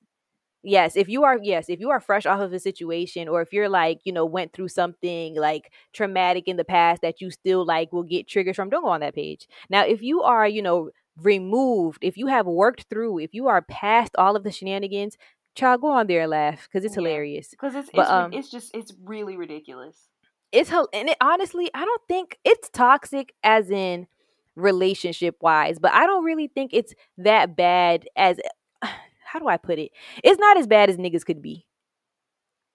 yes if you are yes if you are fresh off of a situation or if you're like you know went through something like traumatic in the past that you still like will get triggers from don't go on that page now if you are you know removed if you have worked through if you are past all of the shenanigans child go on there and laugh because it's yeah. hilarious because it's but, it's, um, it's just it's really ridiculous it's and it honestly i don't think it's toxic as in relationship wise but i don't really think it's that bad as how do I put it? It's not as bad as niggas could be.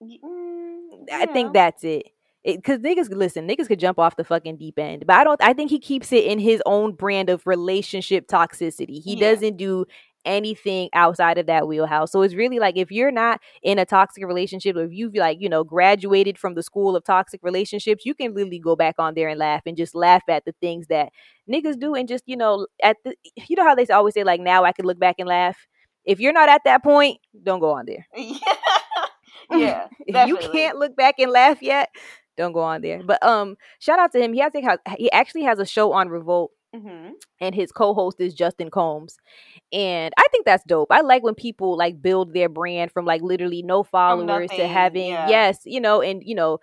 Mm, yeah. I think that's it. Because niggas, listen, niggas could jump off the fucking deep end, but I don't. I think he keeps it in his own brand of relationship toxicity. He yeah. doesn't do anything outside of that wheelhouse. So it's really like if you're not in a toxic relationship, or if you've like, you know, graduated from the school of toxic relationships, you can really go back on there and laugh and just laugh at the things that niggas do and just, you know, at the you know how they always say, like, now I can look back and laugh if you're not at that point, don't go on there. yeah. yeah. if you can't look back and laugh yet, don't go on there. But um, shout out to him. He has he actually has a show on Revolt. Mm-hmm. And his co-host is Justin Combs, and I think that's dope. I like when people like build their brand from like literally no followers to having yeah. yes, you know, and you know,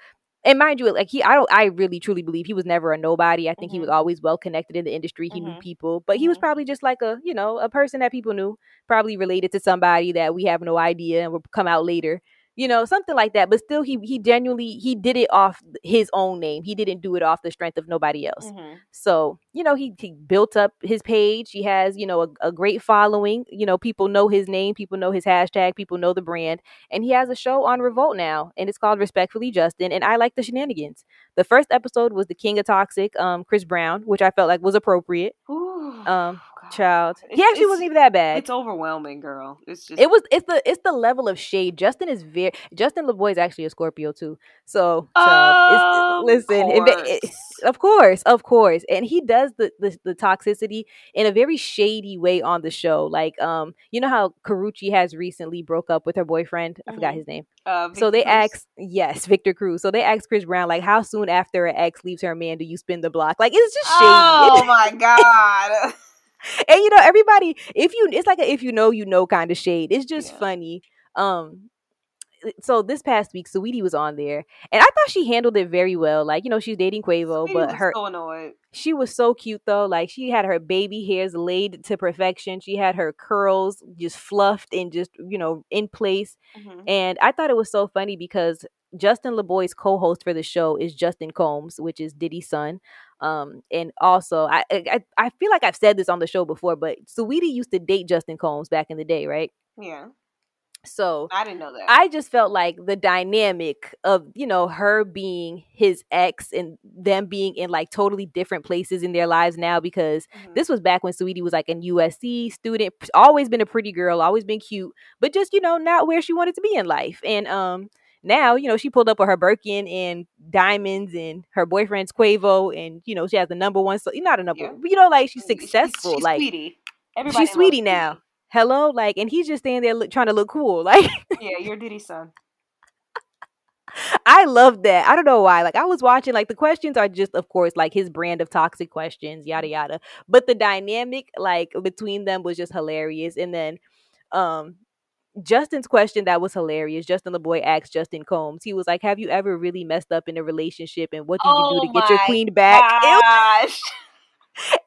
and mind you, like he, I don't, I really truly believe he was never a nobody. I think mm-hmm. he was mm-hmm. always well connected in the industry. He mm-hmm. knew people, but he was mm-hmm. probably just like a, you know, a person that people knew, probably related to somebody that we have no idea and will come out later you know something like that but still he he genuinely he did it off his own name. He didn't do it off the strength of nobody else. Mm-hmm. so you know he, he built up his page. He has you know a, a, great following. You know people know his name people know his hashtag people know the brand and he has a show on revolt now and it's called respectfully justin and i like the shenanigans. The first episode was the king of toxic um chris brown which i felt like was appropriate. Ooh. um child. It's, he actually wasn't even that bad. It's overwhelming, girl. It's just it was. It's the it's the level of shade. Justin is very. Justin LaBoy is actually a Scorpio too. So, child, listen, course. It, it, of course, of course, and he does the, the the toxicity in a very shady way on the show. Like, um, you know how Karrueche has recently broke up with her boyfriend. I mm-hmm. forgot his name. Uh, so they asked, yes, Victor Cruz. So they asked Chris Brown, like, how soon after an ex leaves her man do you spin the block? Like, it's just shady. Oh my god. and you know everybody if you it's like a if you know you know kind of shade it's just yeah. funny um so this past week Saweetie was on there and I thought she handled it very well like you know she's dating Quavo but her so she was so cute though like she had her baby hairs laid to perfection she had her curls just fluffed and just you know in place mm-hmm. and I thought it was so funny because Justin LaBoy's co-host for the show is Justin Combs, which is Diddy's son. Um, and also I, I I feel like I've said this on the show before, but Sweetie used to date Justin Combs back in the day, right? Yeah. So I didn't know that. I just felt like the dynamic of, you know, her being his ex and them being in like totally different places in their lives now because mm-hmm. this was back when Sweetie was like an USC student, always been a pretty girl, always been cute, but just, you know, not where she wanted to be in life. And um now, you know, she pulled up with her Birkin and diamonds and her boyfriend's Quavo and you know, she has the number one so not a number yeah. you know, like she's successful. She's, she's like sweetie. Everybody she's sweetie now. Sweetie. Hello, like and he's just standing there look, trying to look cool. Like Yeah, you're Diddy's son. I love that. I don't know why. Like I was watching, like the questions are just, of course, like his brand of toxic questions, yada yada. But the dynamic, like between them, was just hilarious. And then, um, Justin's question that was hilarious. Justin LaBoy asked Justin Combs. He was like, "Have you ever really messed up in a relationship, and what do you oh do to oh get your queen back?" Gosh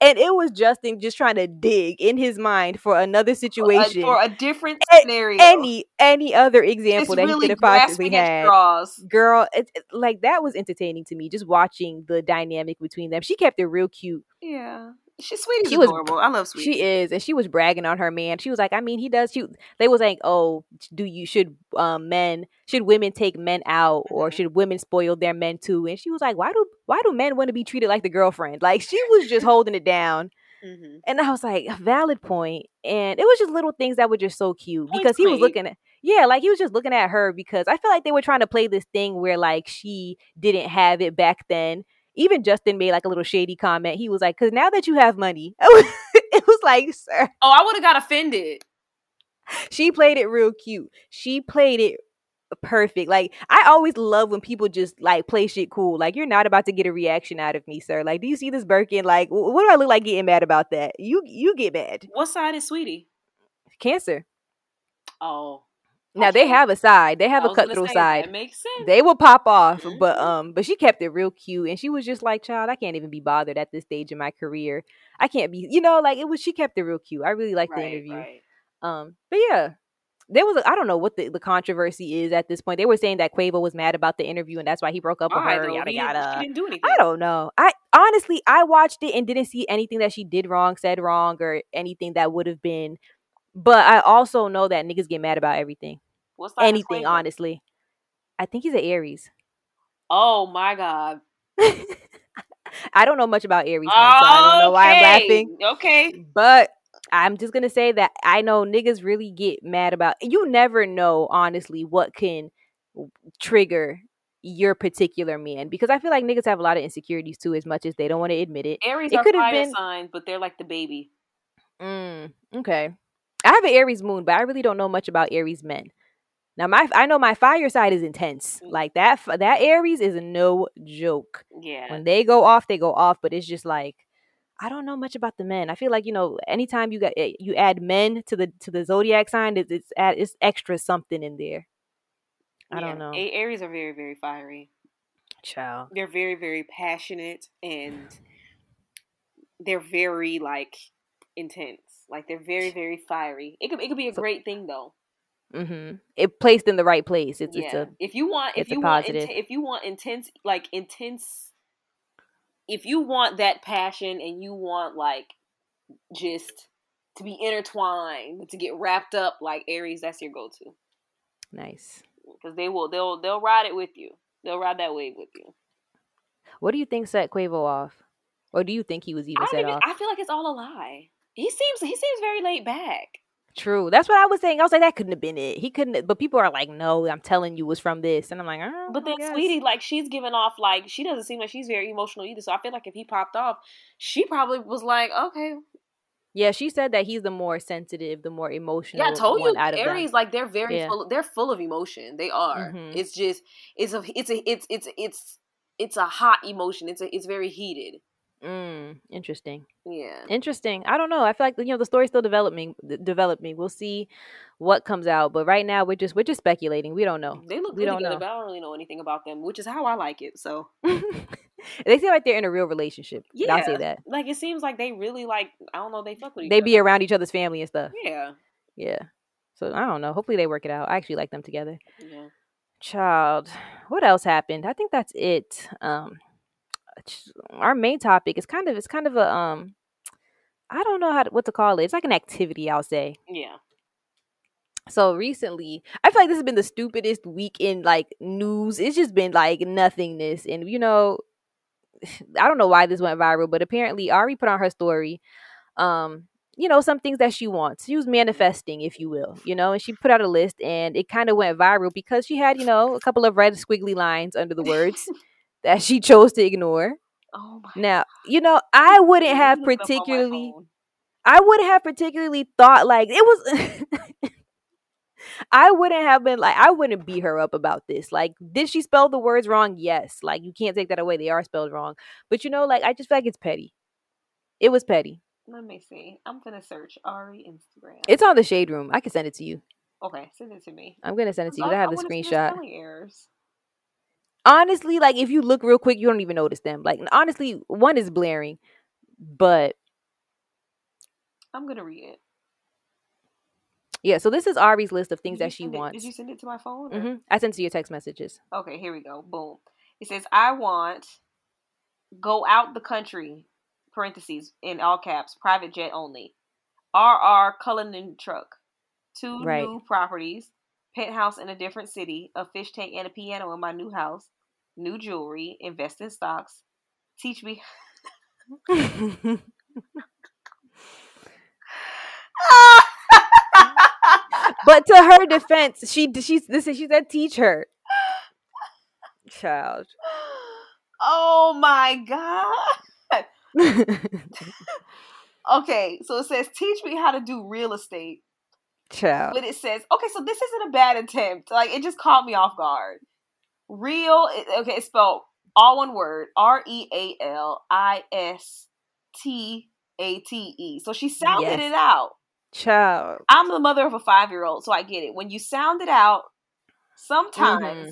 and it was Justin just trying to dig in his mind for another situation for a different scenario. Any any other example just that really he could have possibly had. Straws. Girl, it, it, like that was entertaining to me. Just watching the dynamic between them. She kept it real cute. Yeah. She's sweet. She adorable. Was, I love sweet. She is, and she was bragging on her man. She was like, I mean, he does. She, they was like, oh, do you should um, men should women take men out or mm-hmm. should women spoil their men too? And she was like, why do why do men want to be treated like the girlfriend? Like she was just holding it down. Mm-hmm. And I was like, valid point. And it was just little things that were just so cute because he was looking at yeah, like he was just looking at her because I feel like they were trying to play this thing where like she didn't have it back then even Justin made like a little shady comment. He was like, "Because now that you have money," it was like, "Sir." Oh, I would have got offended. She played it real cute. She played it perfect. Like I always love when people just like play shit cool. Like you're not about to get a reaction out of me, sir. Like, do you see this Birkin? Like, what do I look like getting mad about that? You you get mad. What side is Sweetie? Cancer. Oh, now they have a side. They have a cut through side. That makes sense. They will pop off, mm-hmm. but um, but she kept it real cute, and she was just like, "Child, I can't even be bothered at this stage in my career. I can't be, you know, like it was. She kept it real cute. I really liked right, the interview. Right. Um, but yeah, there was I don't know what the, the controversy is at this point. They were saying that Quavo was mad about the interview and that's why he broke up with her. Yada yada. She didn't do anything. I don't know. I honestly I watched it and didn't see anything that she did wrong, said wrong, or anything that would have been. But I also know that niggas get mad about everything. What's anything, honestly. I think he's an Aries. Oh my god. I don't know much about Aries, oh, so I don't know why I'm laughing. Okay. But I'm just gonna say that I know niggas really get mad about you never know honestly what can trigger your particular man because I feel like niggas have a lot of insecurities too as much as they don't want to admit it. Aries it are fire been... signs, but they're like the baby. Mm, okay. I have an Aries moon, but I really don't know much about Aries men. Now my I know my fire side is intense. Mm. Like that that Aries is no joke. Yeah. When they go off, they go off, but it's just like I don't know much about the men. I feel like, you know, anytime you got eh, you add men to the to the zodiac sign, it's it's, add, it's extra something in there. I yeah. don't know. A- Aries are very very fiery. Child. They're very very passionate and they're very like intense. Like they're very very fiery. It could it could be a so, great thing though. Mm-hmm. It placed in the right place. It's, yeah. it's a if you want if you want int- if you want intense like intense if you want that passion and you want like just to be intertwined to get wrapped up like Aries, that's your go to. Nice. Because they will they'll they'll ride it with you. They'll ride that wave with you. What do you think set Quavo off? Or do you think he was even set even, off? I feel like it's all a lie. He seems he seems very laid back. True. That's what I was saying. I was like, that couldn't have been it. He couldn't. But people are like, no, I'm telling you, was from this, and I'm like, oh, but then Sweetie, like, she's giving off like she doesn't seem like she's very emotional either. So I feel like if he popped off, she probably was like, okay. Yeah, she said that he's the more sensitive, the more emotional. Yeah, I told you, Aries, like they're very yeah. full. They're full of emotion. They are. Mm-hmm. It's just, it's a, it's a, it's, it's, it's, it's a hot emotion. It's a, it's very heated. Mm, interesting. Yeah. Interesting. I don't know. I feel like you know the story's still developing. Developing. We'll see what comes out. But right now we're just we're just speculating. We don't know. They look we don't together, know. but I don't really know anything about them, which is how I like it. So they seem like they're in a real relationship. Yeah, I'll say that. Like it seems like they really like. I don't know. They fuck with each They other. be around each other's family and stuff. Yeah. Yeah. So I don't know. Hopefully they work it out. I actually like them together. Yeah. Child. What else happened? I think that's it. Um our main topic is kind of it's kind of a um I don't know how to, what to call it. It's like an activity, I'll say. Yeah. So recently, I feel like this has been the stupidest week in like news. It's just been like nothingness, and you know, I don't know why this went viral, but apparently Ari put on her story, um, you know, some things that she wants. She was manifesting, if you will, you know, and she put out a list and it kind of went viral because she had, you know, a couple of red squiggly lines under the words that she chose to ignore. Oh my now, you know, I wouldn't have particularly I wouldn't have particularly thought like it was I wouldn't have been like I wouldn't beat her up about this. Like, did she spell the words wrong? Yes. Like you can't take that away. They are spelled wrong. But you know, like I just feel like it's petty. It was petty. Let me see. I'm gonna search Ari Instagram. It's on the shade room. I can send it to you. Okay, send it to me. I'm gonna send it to you. I, I have I the screenshot. Honestly, like if you look real quick, you don't even notice them. Like honestly, one is blaring, but I'm gonna read it. Yeah, so this is Ari's list of things that she wants. Did you send it to my phone? Mm-hmm. I sent it to your text messages. Okay, here we go. Boom. It says, I want go out the country parentheses in all caps, private jet only. RR Cullinan truck, two right. new properties, penthouse in a different city, a fish tank and a piano in my new house, new jewelry, invest in stocks, teach me. but to her defense, she she this she said teach her. Child. Oh my god. okay, so it says teach me how to do real estate. Child. But it says, okay, so this isn't a bad attempt. Like it just caught me off guard. Real okay, it's spelled all one word. R E A L I S T A T E. So she sounded yes. it out. Child. I'm the mother of a five year old, so I get it. When you sound it out, sometimes mm-hmm.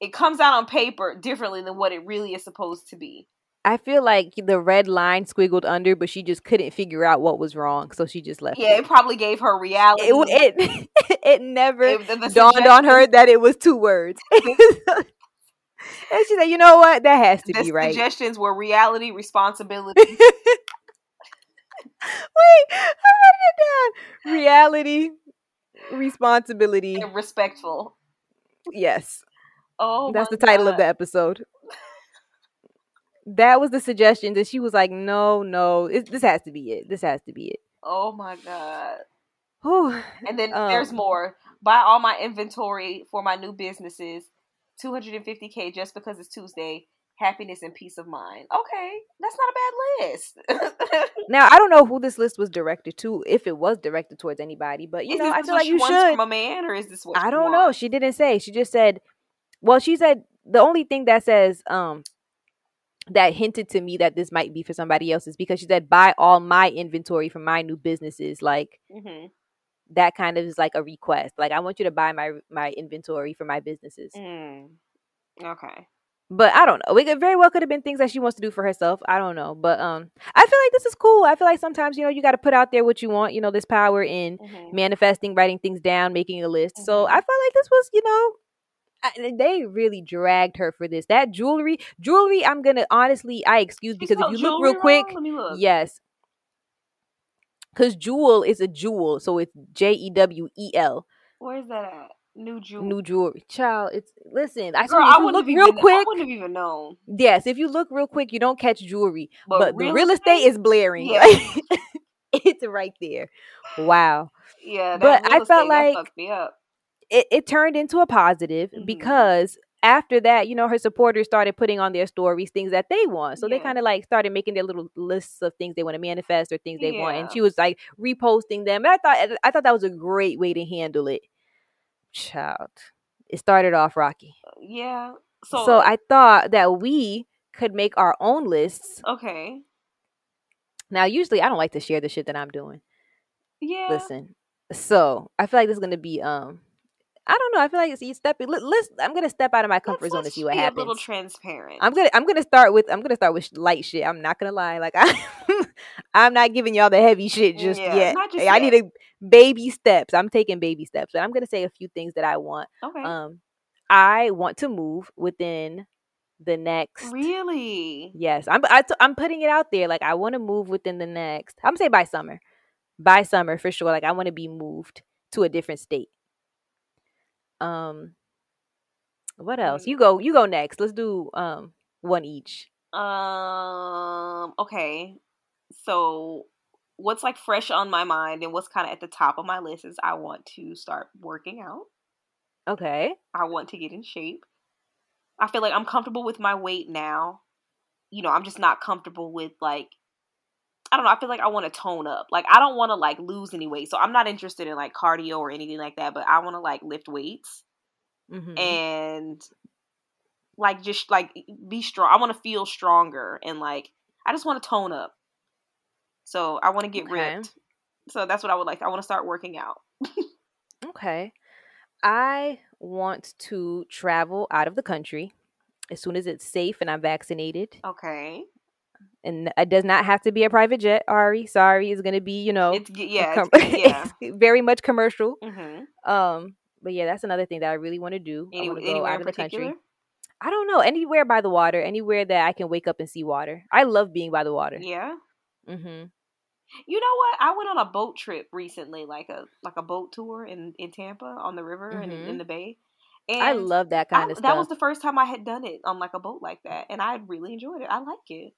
it comes out on paper differently than what it really is supposed to be. I feel like the red line squiggled under, but she just couldn't figure out what was wrong, so she just left. Yeah, it, it probably gave her reality. It it, it never it, the, the dawned on her that it was two words. and she said, "You know what? That has to the be right." Suggestions were reality, responsibility. Wait, I wrote it down. Reality, responsibility, and respectful. Yes. Oh, that's the title God. of the episode that was the suggestion that she was like, no, no, it, this has to be it. This has to be it. Oh my god. Whew. And then um, there's more. Buy all my inventory for my new businesses. 250k just because it's Tuesday. Happiness and peace of mind. Okay, that's not a bad list. now I don't know who this list was directed to, if it was directed towards anybody, but you is know I feel like you should. From a man, or is this what I don't know. She didn't say. She just said. Well, she said the only thing that says um that hinted to me that this might be for somebody else is because she said buy all my inventory from my new businesses like mm-hmm. that kind of is like a request like i want you to buy my my inventory for my businesses mm. okay but i don't know it very well could have been things that she wants to do for herself i don't know but um i feel like this is cool i feel like sometimes you know you got to put out there what you want you know this power in mm-hmm. manifesting writing things down making a list mm-hmm. so i felt like this was you know I, they really dragged her for this. That jewelry, jewelry. I'm gonna honestly, I excuse because if you look real quick, look. yes, because jewel is a jewel, so it's J E W E L. Where's that at? New jewelry. New jewelry, child. It's listen. I Girl, if you look real even, quick, I wouldn't have even known. Yes, if you look real quick, you don't catch jewelry, but, but real the real estate, estate is blaring. Yeah. it's right there. Wow. Yeah, but I felt like me up it, it turned into a positive mm-hmm. because after that, you know, her supporters started putting on their stories things that they want. So yeah. they kind of like started making their little lists of things they want to manifest or things they yeah. want. And she was like reposting them. And I thought I thought that was a great way to handle it. Child. It started off rocky. Uh, yeah. So So I thought that we could make our own lists. Okay. Now usually I don't like to share the shit that I'm doing. Yeah. Listen. So I feel like this is gonna be um I don't know. I feel like you step. Let, let's. I'm gonna step out of my comfort let's, zone to see what happens. A little transparent. I'm gonna. I'm gonna start with. I'm gonna start with light shit. I'm not gonna lie. Like I, I'm not giving y'all the heavy shit just yeah, yet. Just hey, yet. I need a baby steps. I'm taking baby steps, but I'm gonna say a few things that I want. Okay. Um, I want to move within the next. Really? Yes. I'm. I t- I'm putting it out there. Like I want to move within the next. I'm say by summer. By summer for sure. Like I want to be moved to a different state. Um, what else? You go. You go next. Let's do um one each. Um. Okay. So what's like fresh on my mind and what's kind of at the top of my list is I want to start working out. Okay. I want to get in shape. I feel like I'm comfortable with my weight now. You know, I'm just not comfortable with like I don't know, I feel like I want to tone up. Like I don't want to like lose any weight. So I'm not interested in like cardio or anything like that, but I want to like lift weights. Mm-hmm. And like just like be strong. I want to feel stronger and like I just want to tone up. So I want to get okay. ripped. So that's what I would like. I want to start working out. okay. I want to travel out of the country as soon as it's safe and I'm vaccinated. Okay. And it does not have to be a private jet, Ari. Sorry, it's going to be, you know, it's, yeah, com- it's, yeah. very much commercial. Mm-hmm. Um, but yeah, that's another thing that I really want to do. Any, I go out of the country. I don't know. Anywhere by the water, anywhere that I can wake up and see water. I love being by the water. Yeah. Mm-hmm. You know what? I went on a boat trip recently, like a like a boat tour in in Tampa on the river mm-hmm. and in, in, the bay. And I love that kind I, of stuff. That was the first time I had done it on like a boat like that, and I really enjoyed it. I like it.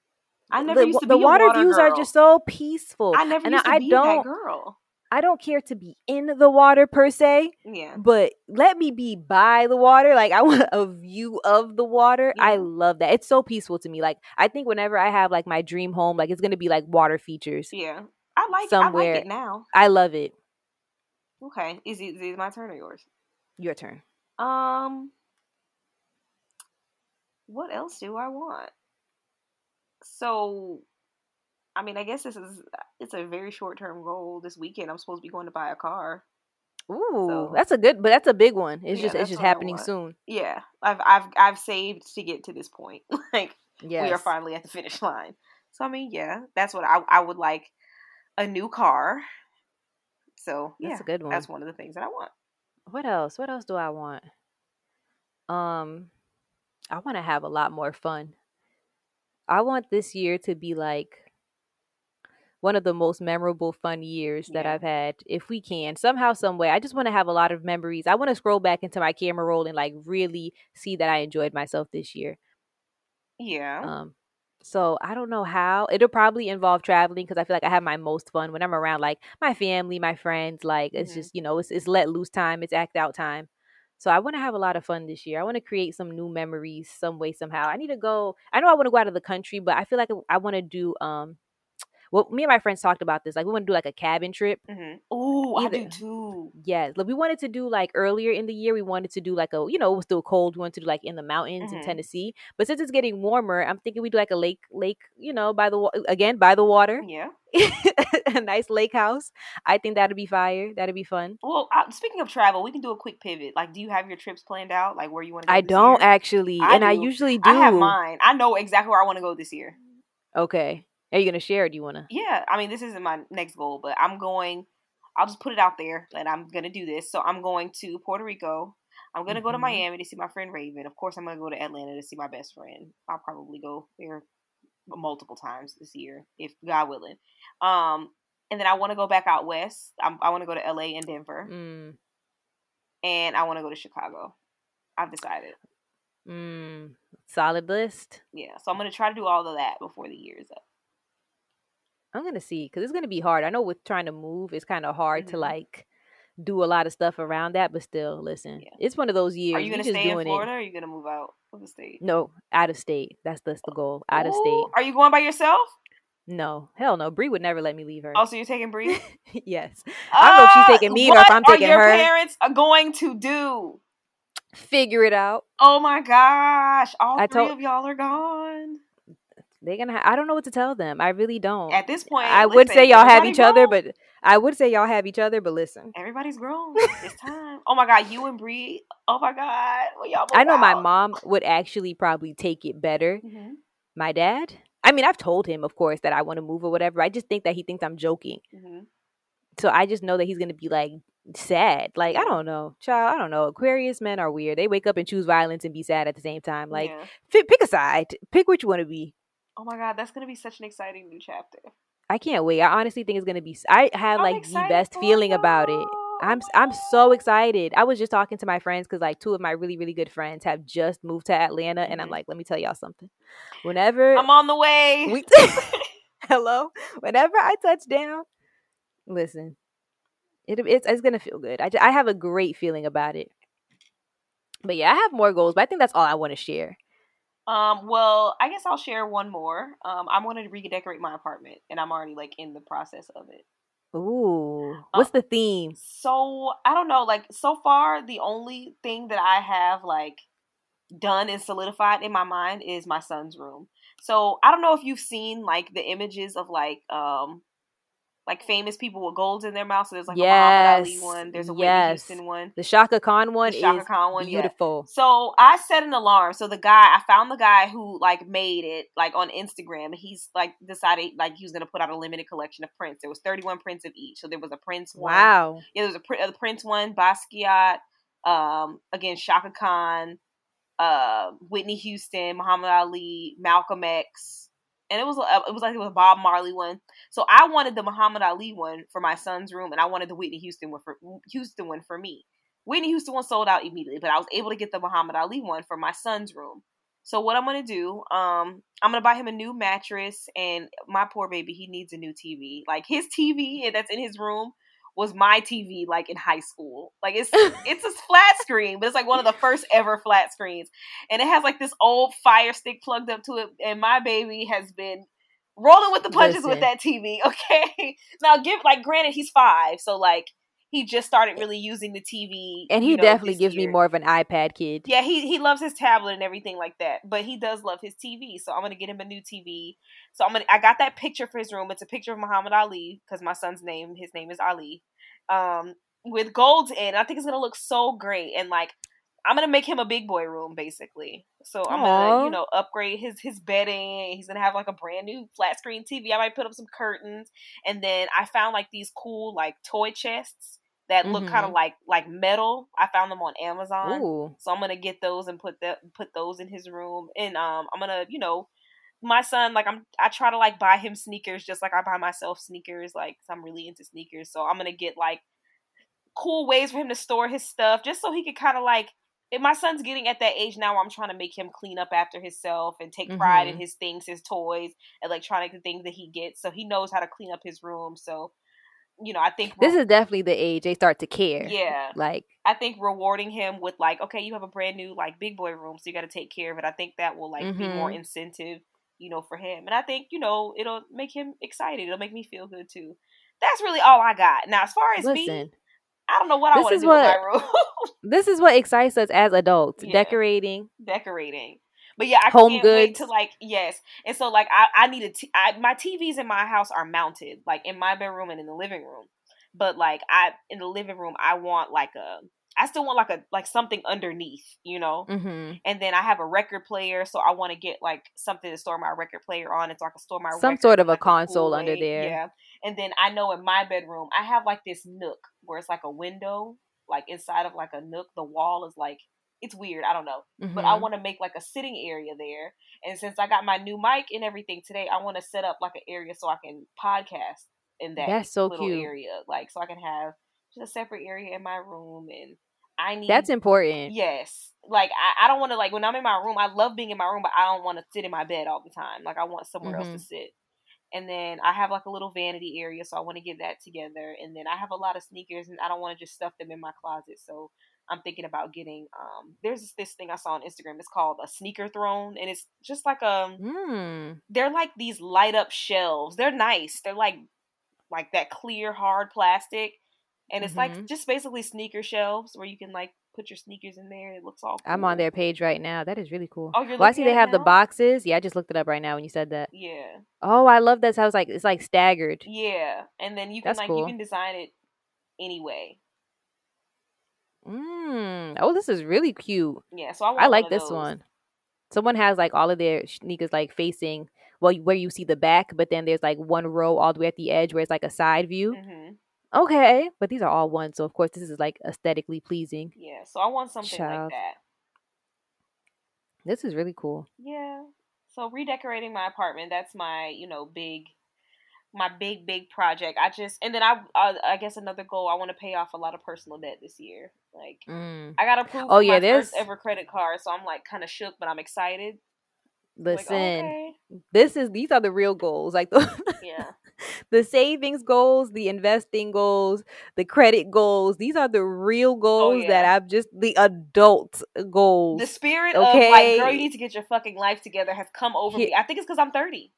I never the, used to be the water, water views girl. are just so peaceful. I never and used I, to be I don't, that girl. I don't care to be in the water per se. Yeah. But let me be by the water. Like I want a view of the water. Yeah. I love that. It's so peaceful to me. Like I think whenever I have like my dream home, like it's gonna be like water features. Yeah. I like somewhere. I like it now. I love it. Okay. Is it, is it my turn or yours? Your turn. Um what else do I want? So I mean, I guess this is it's a very short term goal. This weekend, I'm supposed to be going to buy a car. Ooh, so, that's a good, but that's a big one. It's yeah, just it's just happening soon. Yeah, I've I've I've saved to get to this point. like yes. we are finally at the finish line. So I mean, yeah, that's what I I would like a new car. So yeah, that's a good one. That's one of the things that I want. What else? What else do I want? Um, I want to have a lot more fun. I want this year to be like one of the most memorable fun years that yeah. I've had if we can somehow some way. I just want to have a lot of memories. I want to scroll back into my camera roll and like really see that I enjoyed myself this year. Yeah. Um so I don't know how. It'll probably involve traveling because I feel like I have my most fun when I'm around like my family my friends like mm-hmm. it's just you know it's, it's let loose time it's act out time so I want to have a lot of fun this year. I want to create some new memories some way somehow. I need to go. I know I want to go out of the country, but I feel like I want to do um well, me and my friends talked about this. Like, we want to do like a cabin trip. Mm-hmm. Oh, I do too. Yes, like we wanted to do like earlier in the year. We wanted to do like a, you know, it was still cold. We wanted to do like in the mountains mm-hmm. in Tennessee. But since it's getting warmer, I'm thinking we do like a lake, lake, you know, by the again by the water. Yeah, a nice lake house. I think that'd be fire. That'd be fun. Well, uh, speaking of travel, we can do a quick pivot. Like, do you have your trips planned out? Like, where you want to? Go? I don't year? actually, I and do. I usually do. I have mine. I know exactly where I want to go this year. Okay. Are you gonna share? Or do you wanna? Yeah, I mean, this isn't my next goal, but I'm going. I'll just put it out there that I'm gonna do this. So I'm going to Puerto Rico. I'm gonna mm-hmm. go to mm-hmm. Miami to see my friend Raven. Of course, I'm gonna go to Atlanta to see my best friend. I'll probably go there multiple times this year, if God willing. Um, and then I want to go back out west. I'm, i want to go to LA and Denver, mm. and I want to go to Chicago. I've decided. Mm, solid list. Yeah, so I'm gonna try to do all of that before the year is up. I'm gonna see because it's gonna be hard. I know with trying to move, it's kind of hard mm-hmm. to like do a lot of stuff around that. But still, listen, yeah. it's one of those years. Are you gonna stay in Florida? It. or Are you gonna move out of the state? No, out of state. That's that's the goal. Out Ooh, of state. Are you going by yourself? No, hell no. Bree would never let me leave her. Oh, so you're taking Bree? yes. I don't know if she's ah, taking me or if I'm taking her. What are your parents uh, going to do? Figure it out. Oh my gosh! All I three told, of y'all are gone they're gonna. Ha- I don't know what to tell them. I really don't. At this point, I listen, would say y'all have each grown. other, but I would say y'all have each other. But listen, everybody's grown. it's time. Oh my god, you and Bree. Oh my god, well, y'all. I know out. my mom would actually probably take it better. Mm-hmm. My dad. I mean, I've told him, of course, that I want to move or whatever. I just think that he thinks I'm joking. Mm-hmm. So I just know that he's gonna be like sad. Like I don't know, child. I don't know. Aquarius men are weird. They wake up and choose violence and be sad at the same time. Like, yeah. pick a side. Pick which you want to be. Oh my god, that's gonna be such an exciting new chapter. I can't wait. I honestly think it's gonna be. I have like the best feeling about it. I'm I'm so excited. I was just talking to my friends because like two of my really really good friends have just moved to Atlanta, and I'm mm-hmm. like, let me tell y'all something. Whenever I'm on the way, we, hello. Whenever I touch down, Listen, it, it's it's gonna feel good. I I have a great feeling about it. But yeah, I have more goals, but I think that's all I want to share. Um, well, I guess I'll share one more. Um, I'm going to redecorate my apartment, and I'm already like in the process of it. Ooh, what's um, the theme? So I don't know. Like so far, the only thing that I have like done and solidified in my mind is my son's room. So I don't know if you've seen like the images of like um like famous people with golds in their mouth. So there's like yes. a Muhammad Ali one. There's a yes. Whitney Houston one. The Chaka Khan one the Chaka Khan one, beautiful. Yeah. So I set an alarm. So the guy, I found the guy who like made it like on Instagram. He's like decided like he was gonna put out a limited collection of prints. There was 31 prints of each. So there was a Prince one. Wow. Yeah, there was a, a Prince one, Basquiat, um, again Chaka Khan, uh, Whitney Houston, Muhammad Ali, Malcolm X and it was uh, it was like it was Bob Marley one. So I wanted the Muhammad Ali one for my son's room, and I wanted the Whitney Houston one for Houston one for me. Whitney Houston one sold out immediately, but I was able to get the Muhammad Ali one for my son's room. So what I'm gonna do, um, I'm gonna buy him a new mattress, and my poor baby, he needs a new TV. Like his TV that's in his room was my TV like in high school. Like it's it's a flat screen, but it's like one of the first ever flat screens. And it has like this old fire stick plugged up to it. And my baby has been rolling with the punches Listen. with that TV. Okay. now give like granted he's five, so like he just started really using the TV. And he you know, definitely gives year. me more of an iPad kid. Yeah, he he loves his tablet and everything like that. But he does love his TV. So I'm gonna get him a new TV. So I'm gonna I got that picture for his room. It's a picture of Muhammad Ali, because my son's name, his name is Ali. Um, with golds in. I think it's gonna look so great. And like I'm gonna make him a big boy room basically. So I'm Aww. gonna, you know, upgrade his his bedding. He's gonna have like a brand new flat screen TV. I might put up some curtains, and then I found like these cool like toy chests that look mm-hmm. kind of like like metal. I found them on Amazon, Ooh. so I'm gonna get those and put that put those in his room. And um, I'm gonna you know, my son like I'm I try to like buy him sneakers just like I buy myself sneakers. Like I'm really into sneakers, so I'm gonna get like cool ways for him to store his stuff just so he could kind of like. If my son's getting at that age now where I'm trying to make him clean up after himself and take pride mm-hmm. in his things, his toys, electronic things that he gets, so he knows how to clean up his room. So you know, I think this is definitely the age they start to care. Yeah, like I think rewarding him with like, okay, you have a brand new like big boy room, so you got to take care of it. I think that will like mm-hmm. be more mm-hmm. incentive, you know, for him, and I think you know it'll make him excited. It'll make me feel good too. That's really all I got. Now, as far as Listen, me, I don't know what I want to do what, in my room. this is what excites us as adults: yeah. decorating, decorating. But yeah, I Home can't goods. wait to like yes. And so like I I need a t- I, my TVs in my house are mounted like in my bedroom and in the living room. But like I in the living room I want like a I still want like a like something underneath, you know. Mm-hmm. And then I have a record player, so I want to get like something to store my record player on. It's so like a store my some sort of a console under there. Yeah. And then I know in my bedroom I have like this nook where it's like a window, like inside of like a nook. The wall is like it's weird. I don't know, mm-hmm. but I mm-hmm. want to make like a sitting area there. And since I got my new mic and everything today, I want to set up like an area so I can podcast in that That's so little cute. area, like so I can have just a separate area in my room. And I need that's important. Yes, like I, I don't want to like when I'm in my room. I love being in my room, but I don't want to sit in my bed all the time. Like I want somewhere mm-hmm. else to sit. And then I have like a little vanity area, so I want to get that together. And then I have a lot of sneakers, and I don't want to just stuff them in my closet. So I'm thinking about getting um there's this thing I saw on Instagram. It's called a sneaker throne and it's just like a um, mm. they're like these light up shelves. They're nice. They're like like that clear hard plastic and it's mm-hmm. like just basically sneaker shelves where you can like put your sneakers in there. It looks all cool. I'm on their page right now. That is really cool. Oh, you're well, I see they have now? the boxes. Yeah, I just looked it up right now when you said that. Yeah. Oh, I love that. I was like it's like staggered. Yeah, and then you can That's like cool. you can design it anyway. Mm. Oh, this is really cute. Yeah, so I, I like this one. Someone has like all of their sneakers like facing well where you see the back, but then there's like one row all the way at the edge where it's like a side view. Mm-hmm. Okay, but these are all one, so of course this is like aesthetically pleasing. Yeah, so I want something Child. like that. This is really cool. Yeah. So redecorating my apartment, that's my, you know, big my big big project. I just and then I uh, I guess another goal. I want to pay off a lot of personal debt this year. Like mm. I got approved. Oh yeah, there's ever credit card, so I'm like kind of shook, but I'm excited. Listen, like, okay. this is these are the real goals. Like the yeah. the savings goals, the investing goals, the credit goals. These are the real oh, goals oh, yeah. that I've just the adult goals. The spirit okay? of like, girl, you need to get your fucking life together has come over me. I think it's because I'm 30.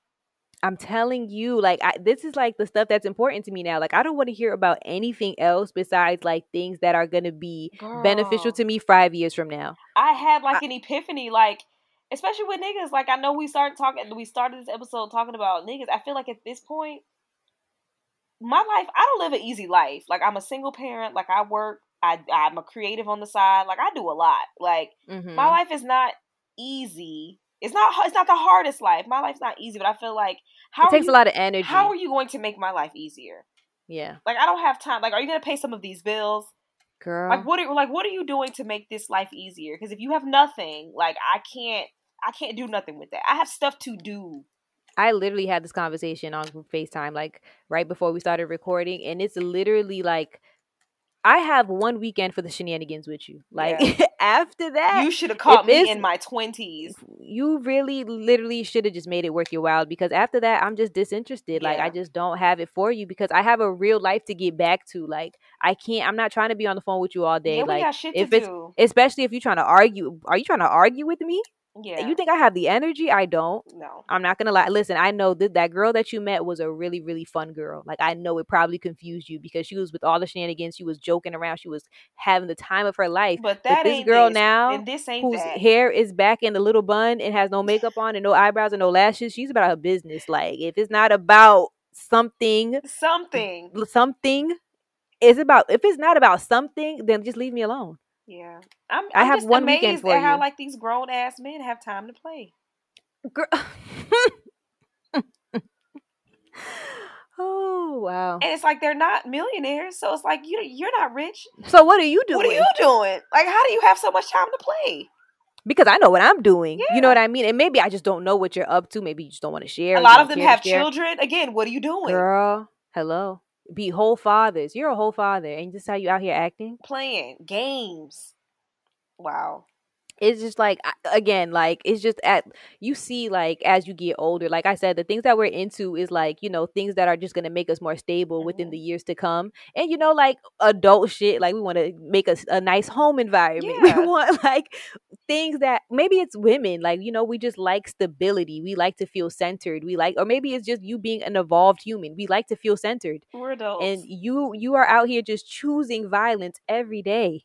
I'm telling you, like, I, this is like the stuff that's important to me now. Like, I don't want to hear about anything else besides like things that are going to be Girl. beneficial to me five years from now. I had like I, an epiphany, like, especially with niggas. Like, I know we started talking, we started this episode talking about niggas. I feel like at this point, my life, I don't live an easy life. Like, I'm a single parent. Like, I work. I I'm a creative on the side. Like, I do a lot. Like, mm-hmm. my life is not easy it's not it's not the hardest life. My life's not easy, but I feel like how it takes you, a lot of energy. How are you going to make my life easier? Yeah. Like I don't have time. Like, are you going to pay some of these bills? Girl. Like what are like what are you doing to make this life easier? Because if you have nothing, like I can't I can't do nothing with that. I have stuff to do. I literally had this conversation on FaceTime like right before we started recording and it's literally like I have one weekend for the shenanigans with you. Like yeah. after that, you should have caught me in my twenties. You really, literally should have just made it worth your while because after that, I'm just disinterested. Yeah. Like I just don't have it for you because I have a real life to get back to. Like I can't. I'm not trying to be on the phone with you all day. Yeah, like if it's do. especially if you're trying to argue. Are you trying to argue with me? Yeah. You think I have the energy? I don't. No. I'm not gonna lie. Listen, I know that that girl that you met was a really, really fun girl. Like I know it probably confused you because she was with all the shenanigans. She was joking around. She was having the time of her life. But that but this girl this. now, and this ain't whose that. hair is back in the little bun and has no makeup on and no eyebrows and no lashes. She's about her business. Like if it's not about something, something, something, it's about. If it's not about something, then just leave me alone. Yeah, I'm. I'm i have one weekend for at you. How like these grown ass men have time to play. Girl. oh wow! And it's like they're not millionaires, so it's like you you're not rich. So what are you doing? What are you doing? Like, how do you have so much time to play? Because I know what I'm doing. Yeah. You know what I mean? And maybe I just don't know what you're up to. Maybe you just don't want to share. A lot of them have children. Again, what are you doing? Girl, hello be whole fathers. You're a whole father, and just how you out here acting, playing games. Wow. It's just like again, like it's just at you see like as you get older. Like I said, the things that we're into is like you know things that are just gonna make us more stable mm-hmm. within the years to come. And you know, like adult shit, like we want to make a, a nice home environment. Yeah. We want like things that maybe it's women like you know we just like stability we like to feel centered we like or maybe it's just you being an evolved human we like to feel centered. We're adults. and you you are out here just choosing violence every day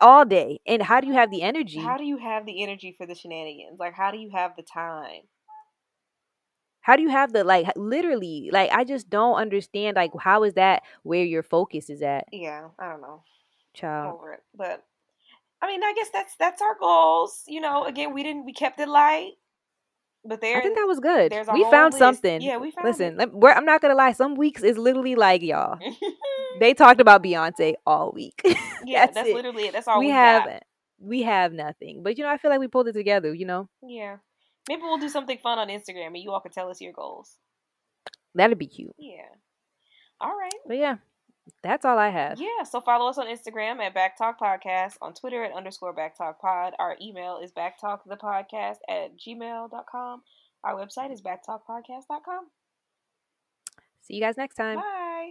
all day. And how do you have the energy? How do you have the energy for the shenanigans? Like how do you have the time? How do you have the like literally like i just don't understand like how is that where your focus is at? Yeah i don't know. Child. Over it. But I mean, I guess that's that's our goals. You know, again, we didn't we kept it light, but there. I think that was good. we found list. something. Yeah, we found. Listen, it. I'm not gonna lie. Some weeks is literally like y'all. they talked about Beyonce all week. yeah, that's, that's it. literally it. That's all we, we have. Got. We have nothing, but you know, I feel like we pulled it together. You know. Yeah, maybe we'll do something fun on Instagram, and you all can tell us your goals. That'd be cute. Yeah. All right. But yeah, that's all I have. Yeah, so follow us on Instagram at Backtalk Podcast, on Twitter at underscore Backtalk Pod. Our email is backtalkthepodcast at gmail.com. Our website is backtalkpodcast.com. See you guys next time. Bye.